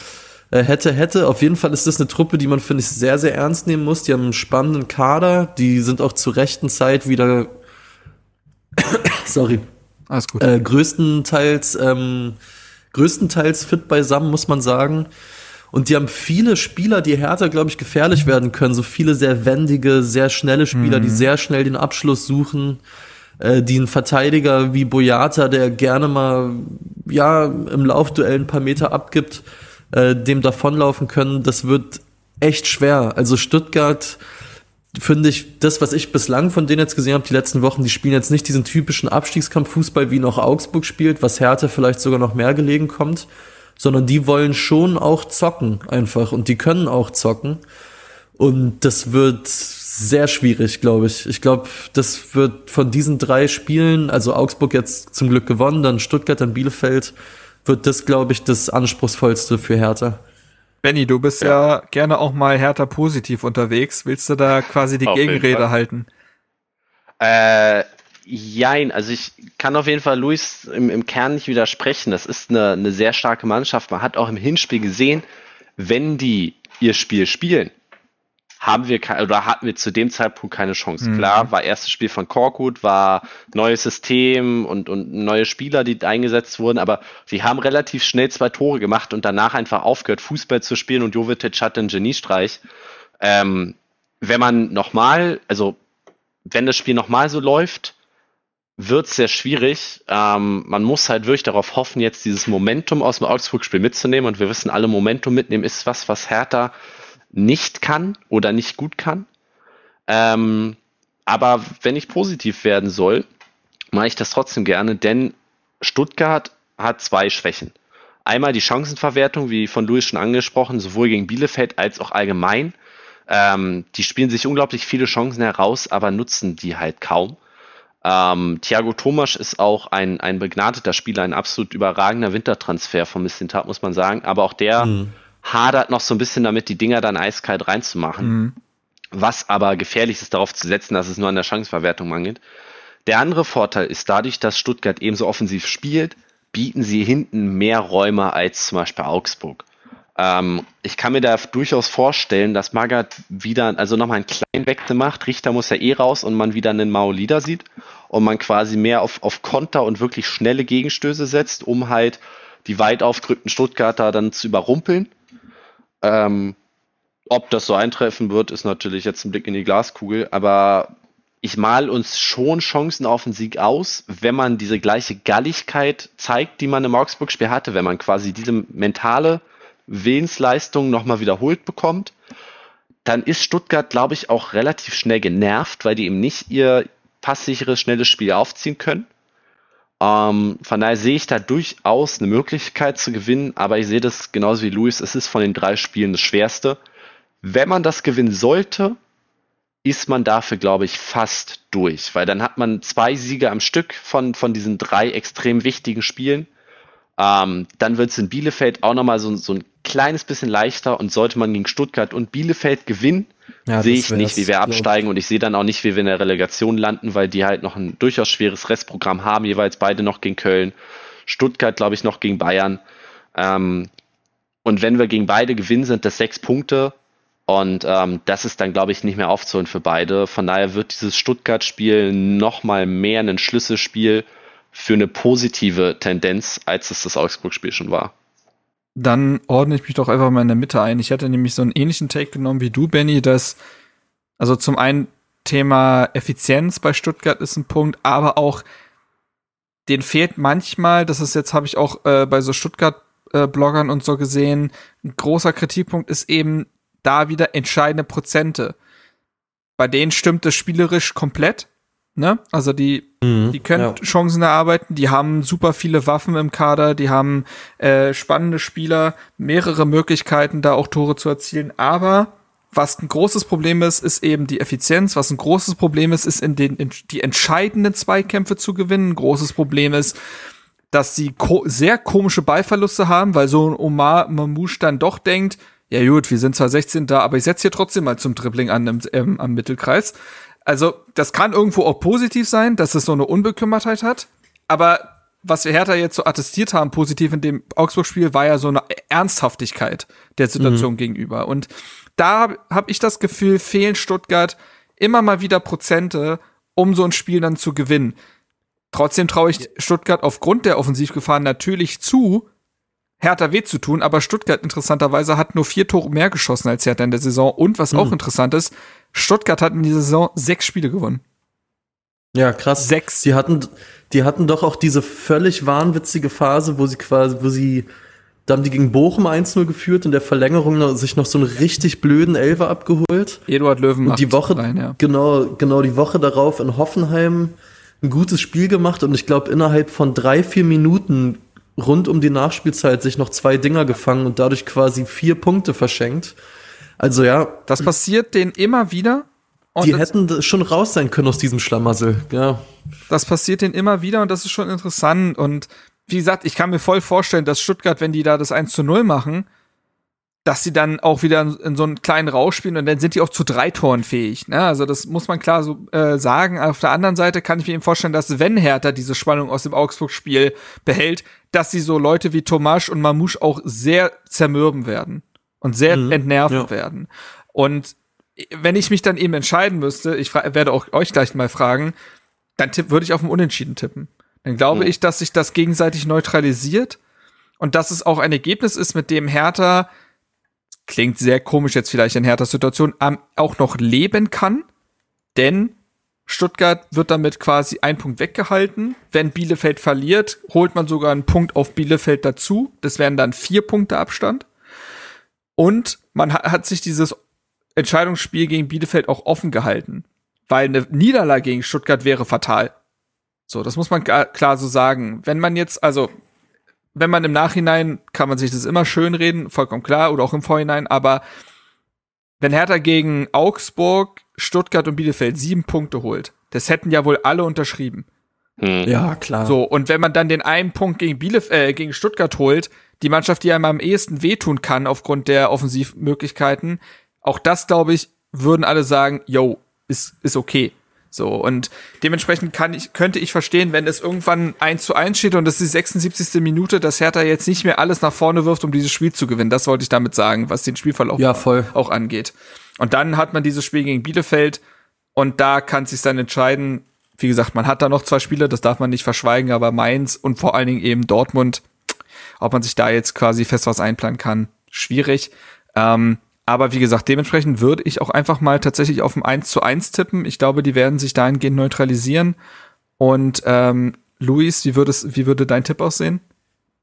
Äh, hätte, hätte, auf jeden Fall ist das eine Truppe, die man, finde ich, sehr, sehr ernst nehmen muss. Die haben einen spannenden Kader, die sind auch zur rechten Zeit wieder sorry, alles gut. Äh, größtenteils, ähm, größtenteils fit beisammen, muss man sagen. Und die haben viele Spieler, die härter, glaube ich, gefährlich werden können. So viele sehr wendige, sehr schnelle Spieler, mhm. die sehr schnell den Abschluss suchen. Äh, die einen Verteidiger wie Boyata, der gerne mal, ja, im Laufduell ein paar Meter abgibt, äh, dem davonlaufen können. Das wird echt schwer. Also Stuttgart, finde ich, das, was ich bislang von denen jetzt gesehen habe, die letzten Wochen, die spielen jetzt nicht diesen typischen Abstiegskampffußball, wie noch Augsburg spielt, was Härte vielleicht sogar noch mehr gelegen kommt, sondern die wollen schon auch zocken einfach und die können auch zocken. Und das wird sehr schwierig, glaube ich. Ich glaube, das wird von diesen drei Spielen, also Augsburg jetzt zum Glück gewonnen, dann Stuttgart, dann Bielefeld, wird das, glaube ich, das anspruchsvollste für Hertha. Benny, du bist ja. ja. gerne auch mal härter positiv unterwegs. Willst du da quasi die auf Gegenrede halten? Äh, jein, also ich kann auf jeden Fall Luis im, im Kern nicht widersprechen. Das ist eine, eine sehr starke Mannschaft. Man hat auch im Hinspiel gesehen, wenn die ihr Spiel spielen, haben wir oder hatten wir zu dem Zeitpunkt keine Chance. Mhm. Klar, war erstes Spiel von Korkut, war neues System und, und neue Spieler, die eingesetzt wurden, aber sie haben relativ schnell zwei Tore gemacht und danach einfach aufgehört, Fußball zu spielen und Jovetic hatte einen Geniestreich. Ähm, wenn man nochmal, also wenn das Spiel nochmal so läuft, wird es sehr schwierig. Ähm, man muss halt wirklich darauf hoffen, jetzt dieses Momentum aus dem Augsburg-Spiel mitzunehmen und wir wissen alle, Momentum mitnehmen ist was, was Hertha nicht kann oder nicht gut kann. Ähm, aber wenn ich positiv werden soll, mache ich das trotzdem gerne, denn Stuttgart hat zwei Schwächen. Einmal die Chancenverwertung, wie von Louis schon angesprochen, sowohl gegen Bielefeld als auch allgemein. Ähm, die spielen sich unglaublich viele Chancen heraus, aber nutzen die halt kaum. Ähm, Thiago Thomas ist auch ein, ein begnadeter Spieler, ein absolut überragender Wintertransfer von Missintat, muss man sagen. Aber auch der mhm hadert noch so ein bisschen damit, die Dinger dann eiskalt reinzumachen. Mhm. Was aber gefährlich ist, darauf zu setzen, dass es nur an der Chanceverwertung mangelt. Der andere Vorteil ist dadurch, dass Stuttgart ebenso offensiv spielt, bieten sie hinten mehr Räume als zum Beispiel Augsburg. Ähm, ich kann mir da durchaus vorstellen, dass Magath wieder, also nochmal einen kleinen Wechsel macht. Richter muss ja eh raus und man wieder einen Maolida sieht und man quasi mehr auf, auf Konter und wirklich schnelle Gegenstöße setzt, um halt die weit aufgerückten Stuttgarter dann zu überrumpeln ähm, ob das so eintreffen wird, ist natürlich jetzt ein Blick in die Glaskugel, aber ich mal uns schon Chancen auf den Sieg aus, wenn man diese gleiche Galligkeit zeigt, die man im Augsburg-Spiel hatte, wenn man quasi diese mentale Willensleistung nochmal wiederholt bekommt, dann ist Stuttgart, glaube ich, auch relativ schnell genervt, weil die eben nicht ihr passsicheres, schnelles Spiel aufziehen können. Ähm, von daher sehe ich da durchaus eine Möglichkeit zu gewinnen, aber ich sehe das genauso wie Luis, es ist von den drei Spielen das schwerste. Wenn man das gewinnen sollte, ist man dafür, glaube ich, fast durch, weil dann hat man zwei Siege am Stück von, von diesen drei extrem wichtigen Spielen. Ähm, dann wird es in Bielefeld auch nochmal so, so ein kleines bisschen leichter und sollte man gegen Stuttgart und Bielefeld gewinnen, ja, sehe ich nicht, wie wir absteigen und ich sehe dann auch nicht, wie wir in der Relegation landen, weil die halt noch ein durchaus schweres Restprogramm haben, jeweils beide noch gegen Köln, Stuttgart glaube ich noch gegen Bayern. Ähm, und wenn wir gegen beide gewinnen, sind das sechs Punkte und ähm, das ist dann, glaube ich, nicht mehr aufzuholen für beide. Von daher wird dieses Stuttgart-Spiel nochmal mehr ein Schlüsselspiel für eine positive Tendenz, als es das Augsburg-Spiel schon war. Dann ordne ich mich doch einfach mal in der Mitte ein. Ich hatte nämlich so einen ähnlichen Take genommen wie du, Benny, dass also zum einen Thema Effizienz bei Stuttgart ist ein Punkt, aber auch den fehlt manchmal, das ist jetzt, habe ich auch äh, bei so Stuttgart-Bloggern äh, und so gesehen, ein großer Kritikpunkt ist eben da wieder entscheidende Prozente. Bei denen stimmt es spielerisch komplett. Ne? Also die, mhm, die können ja. Chancen erarbeiten, die haben super viele Waffen im Kader, die haben äh, spannende Spieler, mehrere Möglichkeiten, da auch Tore zu erzielen. Aber was ein großes Problem ist, ist eben die Effizienz. Was ein großes Problem ist, ist in den in die entscheidenden Zweikämpfe zu gewinnen. Ein großes Problem ist, dass sie ko sehr komische Ballverluste haben, weil so ein Omar Mamouche dann doch denkt, ja gut, wir sind zwar 16 da, aber ich setze hier trotzdem mal zum Dribbling an im, ähm, am Mittelkreis. Also, das kann irgendwo auch positiv sein, dass es so eine Unbekümmertheit hat. Aber was wir Hertha jetzt so attestiert haben, positiv in dem Augsburg-Spiel, war ja so eine Ernsthaftigkeit der Situation mhm. gegenüber. Und da habe ich das Gefühl, fehlen Stuttgart immer mal wieder Prozente, um so ein Spiel dann zu gewinnen. Trotzdem traue ich Stuttgart aufgrund der Offensivgefahren natürlich zu, Hertha weh zu tun, aber Stuttgart interessanterweise hat nur vier Tore mehr geschossen als Hertha in der Saison. Und was mhm. auch interessant ist, Stuttgart hat in dieser Saison sechs Spiele gewonnen. Ja, krass. Sechs. Die hatten, die hatten doch auch diese völlig wahnwitzige Phase, wo sie quasi, wo sie, da haben die gegen Bochum 1-0 geführt, in der Verlängerung sich noch so einen richtig blöden Elfer abgeholt. Eduard Löwen und die Woche, rein, ja. genau, genau, die Woche darauf in Hoffenheim ein gutes Spiel gemacht und ich glaube innerhalb von drei, vier Minuten rund um die Nachspielzeit sich noch zwei Dinger gefangen und dadurch quasi vier Punkte verschenkt. Also ja. Das passiert denen immer wieder. die hätten schon raus sein können aus diesem Schlamassel, ja. Das passiert denen immer wieder und das ist schon interessant. Und wie gesagt, ich kann mir voll vorstellen, dass Stuttgart, wenn die da das 1 zu 0 machen, dass sie dann auch wieder in, so einen kleinen Rausch spielen und dann sind die auch zu drei Toren fähig. Ne? Also das muss man klar so äh, sagen. Auf der anderen Seite kann ich mir eben vorstellen, dass wenn Hertha diese Spannung aus dem Augsburg-Spiel behält, dass sie so Leute wie Tomasch und Mamouche auch sehr zermürben werden und sehr mhm, entnerven ja. werden. Und wenn ich mich dann eben entscheiden müsste, ich werde auch euch gleich mal fragen, dann würde ich auf ein Unentschieden tippen. Dann glaube mhm. ich, dass sich das gegenseitig neutralisiert und dass es auch ein Ergebnis ist, mit dem Hertha klingt sehr komisch jetzt vielleicht in härter Situation, auch noch leben kann, denn Stuttgart wird damit quasi ein Punkt weggehalten. Wenn Bielefeld verliert, holt man sogar einen Punkt auf Bielefeld dazu. Das wären dann vier Punkte Abstand. Und man hat sich dieses Entscheidungsspiel gegen Bielefeld auch offen gehalten, weil eine Niederlage gegen Stuttgart wäre fatal. So, das muss man klar so sagen. Wenn man jetzt, also wenn man im Nachhinein kann man sich das immer schön reden, vollkommen klar, oder auch im Vorhinein, aber wenn Hertha gegen Augsburg, Stuttgart und Bielefeld sieben Punkte holt, das hätten ja wohl alle unterschrieben. Hm. Ja, klar. So, und wenn man dann den einen Punkt gegen Bielef äh, gegen Stuttgart holt, die Mannschaft, die einem am ehesten wehtun kann aufgrund der Offensivmöglichkeiten, auch das, glaube ich, würden alle sagen, yo, ist, ist okay. So, und dementsprechend kann ich, könnte ich verstehen, wenn es irgendwann 1 zu 1 steht und es ist die 76. Minute, dass Hertha jetzt nicht mehr alles nach vorne wirft, um dieses Spiel zu gewinnen. Das wollte ich damit sagen, was den Spielverlauf ja, auch angeht. Und dann hat man dieses Spiel gegen Bielefeld und da kann sich dann entscheiden, wie gesagt, man hat da noch zwei Spiele, das darf man nicht verschweigen, aber Mainz und vor allen Dingen eben Dortmund, ob man sich da jetzt quasi fest was einplanen kann, schwierig. Ähm, aber wie gesagt, dementsprechend würde ich auch einfach mal tatsächlich auf ein 1 zu 1 tippen. Ich glaube, die werden sich dahingehend neutralisieren. Und ähm, Luis, wie, würdest, wie würde dein Tipp aussehen?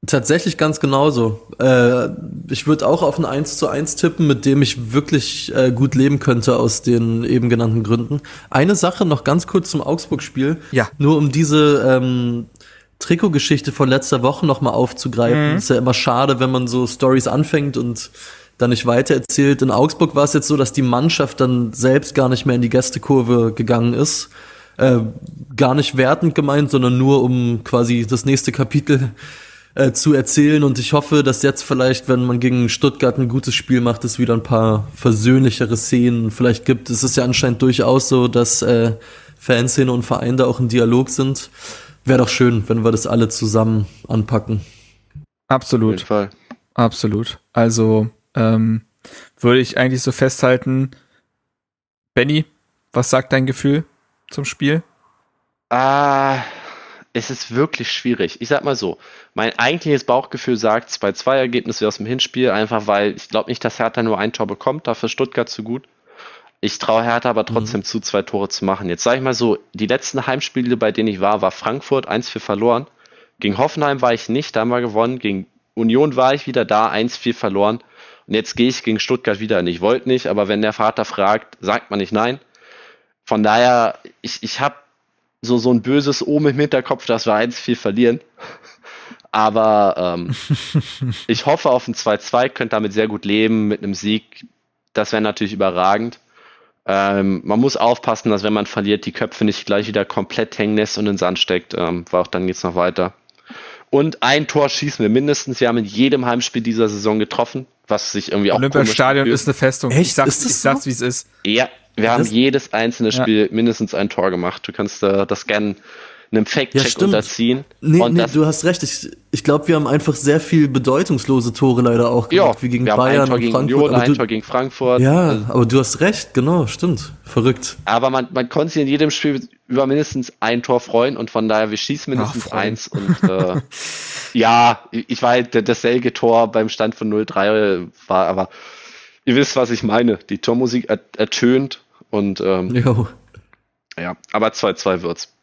Tatsächlich ganz genauso. Äh, ich würde auch auf ein 1 zu 1 tippen, mit dem ich wirklich äh, gut leben könnte aus den eben genannten Gründen. Eine Sache noch ganz kurz zum Augsburg-Spiel. Ja. Nur um diese ähm, Trikotgeschichte von letzter Woche noch mal aufzugreifen. Mhm. Ist ja immer schade, wenn man so Stories anfängt und dann nicht weitererzählt. In Augsburg war es jetzt so, dass die Mannschaft dann selbst gar nicht mehr in die Gästekurve gegangen ist. Äh, gar nicht wertend gemeint, sondern nur um quasi das nächste Kapitel äh, zu erzählen. Und ich hoffe, dass jetzt vielleicht, wenn man gegen Stuttgart ein gutes Spiel macht, es wieder ein paar versöhnlichere Szenen vielleicht gibt. Es ist ja anscheinend durchaus so, dass äh, Fanszene und Verein da auch im Dialog sind. Wäre doch schön, wenn wir das alle zusammen anpacken. Absolut. Auf jeden Fall. Absolut. Also ähm, würde ich eigentlich so festhalten. Benny, was sagt dein Gefühl zum Spiel? Ah, es ist wirklich schwierig. Ich sag mal so, mein eigentliches Bauchgefühl sagt 2-2 Ergebnis wie aus dem Hinspiel, einfach weil ich glaube nicht, dass Hertha nur ein Tor bekommt, dafür Stuttgart zu gut. Ich traue Hertha aber trotzdem mhm. zu, zwei Tore zu machen. Jetzt sage ich mal so, die letzten Heimspiele, bei denen ich war, war Frankfurt 1-4 verloren. Gegen Hoffenheim war ich nicht, da haben wir gewonnen. Gegen Union war ich wieder da, 1-4 verloren. Und jetzt gehe ich gegen Stuttgart wieder. Und ich wollte nicht, aber wenn der Vater fragt, sagt man nicht nein. Von daher, ich, ich habe so, so ein böses Ohm im Hinterkopf, dass wir 1-4 verlieren. Aber ähm, ich hoffe auf ein 2-2, könnte damit sehr gut leben mit einem Sieg. Das wäre natürlich überragend. Ähm, man muss aufpassen, dass wenn man verliert, die Köpfe nicht gleich wieder komplett hängen lässt und in den Sand steckt, ähm, weil auch dann geht's noch weiter. Und ein Tor schießen wir mindestens. Wir haben in jedem Heimspiel dieser Saison getroffen, was sich irgendwie auch Olympiastadion ist eine Festung. Echt? Ich sag's, ich sag's so? wie es ist. Ja, wir haben das? jedes einzelne Spiel ja. mindestens ein Tor gemacht. Du kannst äh, das gerne einem Fake-Check ja, unterziehen. Nee, nee, du hast recht. Ich, ich glaube, wir haben einfach sehr viel bedeutungslose Tore leider auch gemacht, ja, wie gegen wir Bayern haben ein Tor gegen Frankfurt. Union, ein du, Tor gegen Frankfurt. Ja, aber du hast recht, genau, stimmt. Verrückt. Aber man, man konnte sich in jedem Spiel über mindestens ein Tor freuen und von daher, wir schießen mindestens Ach, eins und äh, ja, ich war halt das selge Tor beim Stand von 0-3 war, aber ihr wisst, was ich meine. Die Tormusik ertönt und ähm, jo. ja, aber 2-2 wird's.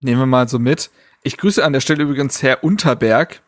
Nehmen wir mal so mit. Ich grüße an der Stelle übrigens Herr Unterberg,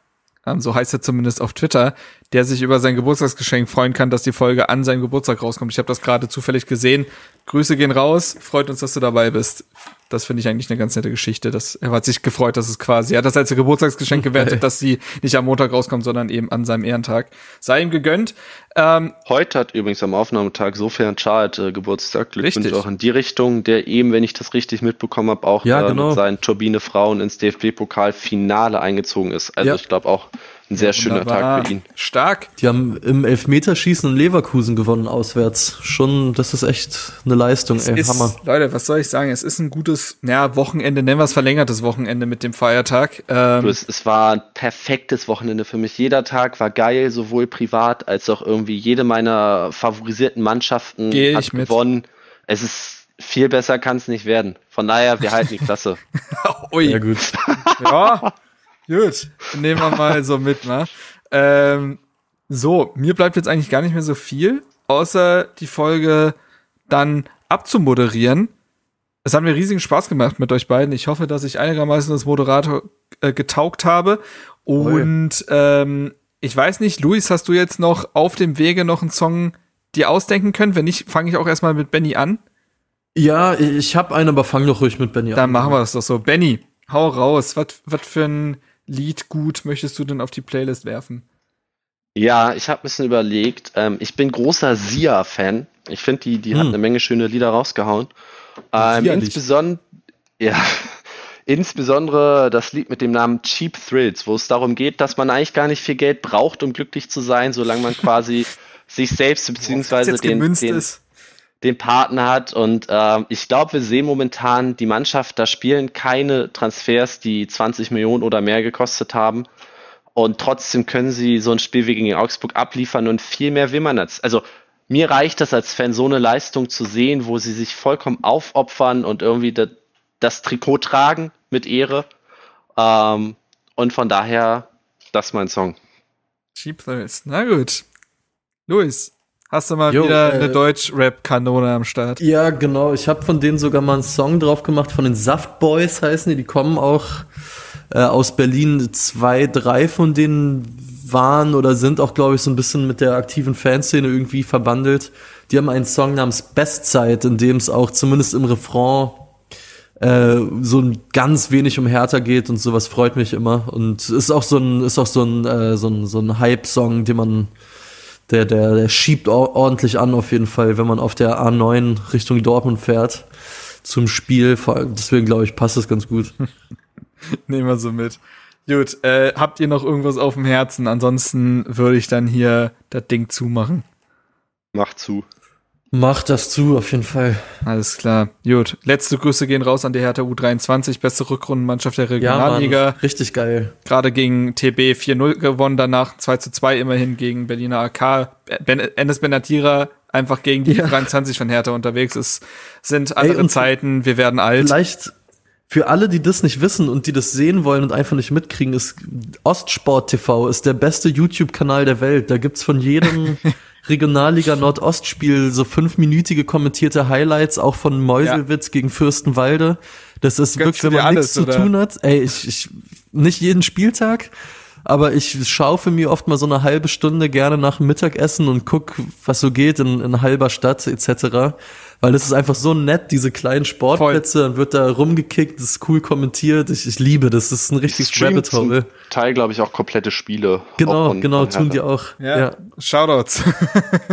ähm, so heißt er zumindest auf Twitter, der sich über sein Geburtstagsgeschenk freuen kann, dass die Folge an seinem Geburtstag rauskommt. Ich habe das gerade zufällig gesehen. Grüße gehen raus. Freut uns, dass du dabei bist. Das finde ich eigentlich eine ganz nette Geschichte. Das, er hat sich gefreut, dass es quasi, er hat das als Geburtstagsgeschenk gewertet, dass sie nicht am Montag rauskommt, sondern eben an seinem Ehrentag. Sei ihm gegönnt. Ähm, Heute hat übrigens am Aufnahmetag sofern Chart äh, Geburtstag. Glückwunsch auch in die Richtung, der eben, wenn ich das richtig mitbekommen habe, auch ja, äh, genau. mit seinen Turbine Frauen ins DFB-Pokal-Finale eingezogen ist. Also ja. ich glaube auch, ein sehr schöner Wunderbar. Tag für ihn. Stark. Die haben im Elfmeterschießen in Leverkusen gewonnen auswärts. Schon, das ist echt eine Leistung, es ey, ist, Hammer. Leute, was soll ich sagen? Es ist ein gutes, ja, Wochenende, nennen wir es verlängertes Wochenende mit dem Feiertag. Ähm, es, es war ein perfektes Wochenende für mich. Jeder Tag war geil, sowohl privat als auch irgendwie jede meiner favorisierten Mannschaften Geh hat gewonnen. Es ist viel besser kann es nicht werden. Von daher, wir halten die Klasse. Ui. Sehr gut. ja, Gut, nehmen wir mal so mit, ne? Ähm, so, mir bleibt jetzt eigentlich gar nicht mehr so viel, außer die Folge dann abzumoderieren. Es hat mir riesigen Spaß gemacht mit euch beiden. Ich hoffe, dass ich einigermaßen als Moderator äh, getaugt habe. Und ähm, ich weiß nicht, Luis, hast du jetzt noch auf dem Wege noch einen Song dir ausdenken können? Wenn nicht, fange ich auch erstmal mit Benny an. Ja, ich habe einen, aber fang doch ruhig mit Benny an. Dann machen wir das doch so. Benny, hau raus. Was für ein Lied gut möchtest du denn auf die Playlist werfen? Ja, ich habe ein bisschen überlegt. Ähm, ich bin großer Sia-Fan. Ich finde, die, die hm. hat eine Menge schöne Lieder rausgehauen. Ähm, insbesondere, ja, insbesondere das Lied mit dem Namen Cheap Thrills, wo es darum geht, dass man eigentlich gar nicht viel Geld braucht, um glücklich zu sein, solange man quasi sich selbst bzw. den, den, den Partner hat. Und äh, ich glaube, wir sehen momentan die Mannschaft, da spielen keine Transfers, die 20 Millionen oder mehr gekostet haben. Und trotzdem können sie so ein Spiel wie gegen Augsburg abliefern und viel mehr will man jetzt. Also mir reicht das als Fan, so eine Leistung zu sehen, wo sie sich vollkommen aufopfern und irgendwie das, das Trikot tragen mit Ehre. Ähm, und von daher, das ist mein Song. Cheap Thrills. Na gut. Luis. Hast du mal jo, wieder äh, eine Deutsch-Rap-Kanone am Start? Ja, genau. Ich habe von denen sogar mal einen Song drauf gemacht, von den Saft Boys heißen die. Die kommen auch äh, aus Berlin. Zwei, drei von denen waren oder sind auch, glaube ich, so ein bisschen mit der aktiven Fanszene irgendwie verbandelt. Die haben einen Song namens Bestzeit, in dem es auch zumindest im Refrain äh, so ein ganz wenig um Hertha geht und sowas freut mich immer. Und ist auch so ein, ist auch so ein, äh, so ein, so ein Hype-Song, den man, der, der, der schiebt ordentlich an auf jeden Fall, wenn man auf der A9 Richtung Dortmund fährt zum Spiel. Deswegen glaube ich, passt das ganz gut. Nehmen wir so mit. Gut, äh, habt ihr noch irgendwas auf dem Herzen? Ansonsten würde ich dann hier das Ding zumachen. Mach zu. Mach das zu, auf jeden Fall. Alles klar. Gut. Letzte Grüße gehen raus an die Hertha U23, beste Rückrundenmannschaft der Regionalliga. Ja, richtig geil. Gerade gegen TB 4-0 gewonnen, danach 2 2 immerhin gegen Berliner AK. Ben Enes Benatira einfach gegen die ja. 23 von Hertha unterwegs ist. Sind andere Ey, Zeiten, wir werden alt. Vielleicht für alle, die das nicht wissen und die das sehen wollen und einfach nicht mitkriegen, ist Ostsport TV ist der beste YouTube-Kanal der Welt. Da gibt's von jedem Regionalliga Nordost-Spiel so fünfminütige kommentierte Highlights, auch von Meuselwitz ja. gegen Fürstenwalde. Das ist Gönnst wirklich, wenn man alles, nichts zu tun hat. Ey, ich, ich, nicht jeden Spieltag, aber ich schaufe mir oft mal so eine halbe Stunde gerne nach dem Mittagessen und guck, was so geht in, in halber Stadt etc weil das ist einfach so nett, diese kleinen Sportplätze, Voll. dann wird da rumgekickt, das ist cool kommentiert. Ich, ich liebe das, das ist ein richtiges Rabbit Hole. Teil, glaube ich, auch komplette Spiele. Genau, von, genau, von tun die auch. Ja, ja. Shoutouts.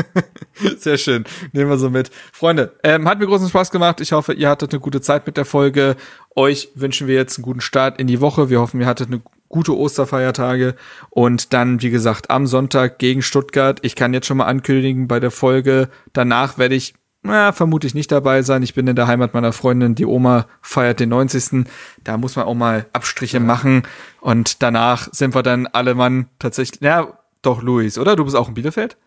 Sehr schön. Nehmen wir so mit. Freunde, ähm, hat mir großen Spaß gemacht. Ich hoffe, ihr hattet eine gute Zeit mit der Folge. Euch wünschen wir jetzt einen guten Start in die Woche. Wir hoffen, ihr hattet eine gute Osterfeiertage und dann, wie gesagt, am Sonntag gegen Stuttgart. Ich kann jetzt schon mal ankündigen, bei der Folge danach werde ich na, vermutlich nicht dabei sein. Ich bin in der Heimat meiner Freundin. Die Oma feiert den 90. Da muss man auch mal Abstriche machen. Und danach sind wir dann alle Mann tatsächlich, ja, doch, Luis, oder? Du bist auch in Bielefeld?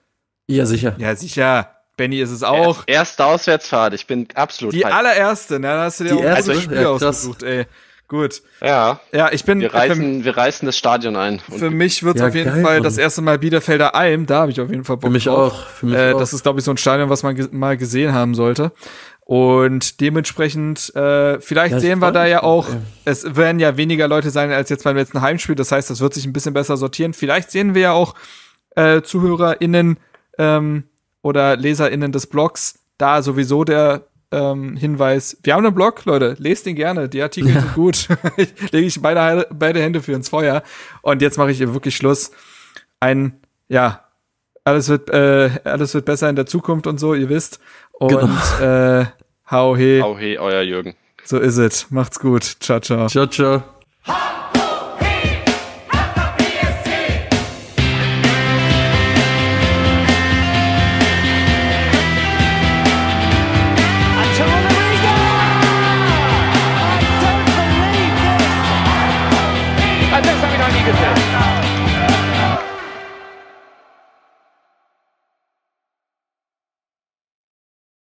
Ja, sicher. Ja, sicher. Benny ist es auch. Erste Auswärtsfahrt. Ich bin absolut. Die allererste, ne? Da hast du dir die auch erste, Spiel ja, ausgesucht, ey. Gut. Ja. Ja, ich bin. Wir reißen, für, wir reißen das Stadion ein. Für mich wird es ja, auf jeden geil, Fall Mann. das erste Mal Bielefelder Alm. Da habe ich auf jeden Fall Bock Für mich drauf. auch. Für mich äh, auch. Das ist, glaube ich, so ein Stadion, was man ge mal gesehen haben sollte. Und dementsprechend, äh, vielleicht ja, sehen wir da ja auch, es werden ja weniger Leute sein als jetzt beim letzten Heimspiel. Das heißt, das wird sich ein bisschen besser sortieren. Vielleicht sehen wir ja auch äh, ZuhörerInnen ähm, oder LeserInnen des Blogs da sowieso der ähm, Hinweis. Wir haben einen Blog, Leute, lest ihn gerne. Die Artikel ja. sind gut. Lege ich beide, beide Hände für ins Feuer. Und jetzt mache ich hier wirklich Schluss. Ein, ja, alles wird, äh, alles wird besser in der Zukunft und so, ihr wisst. Und genau. äh, hau he. Hau he, euer Jürgen. So ist es. Macht's gut. Ciao, ciao. Ciao, ciao.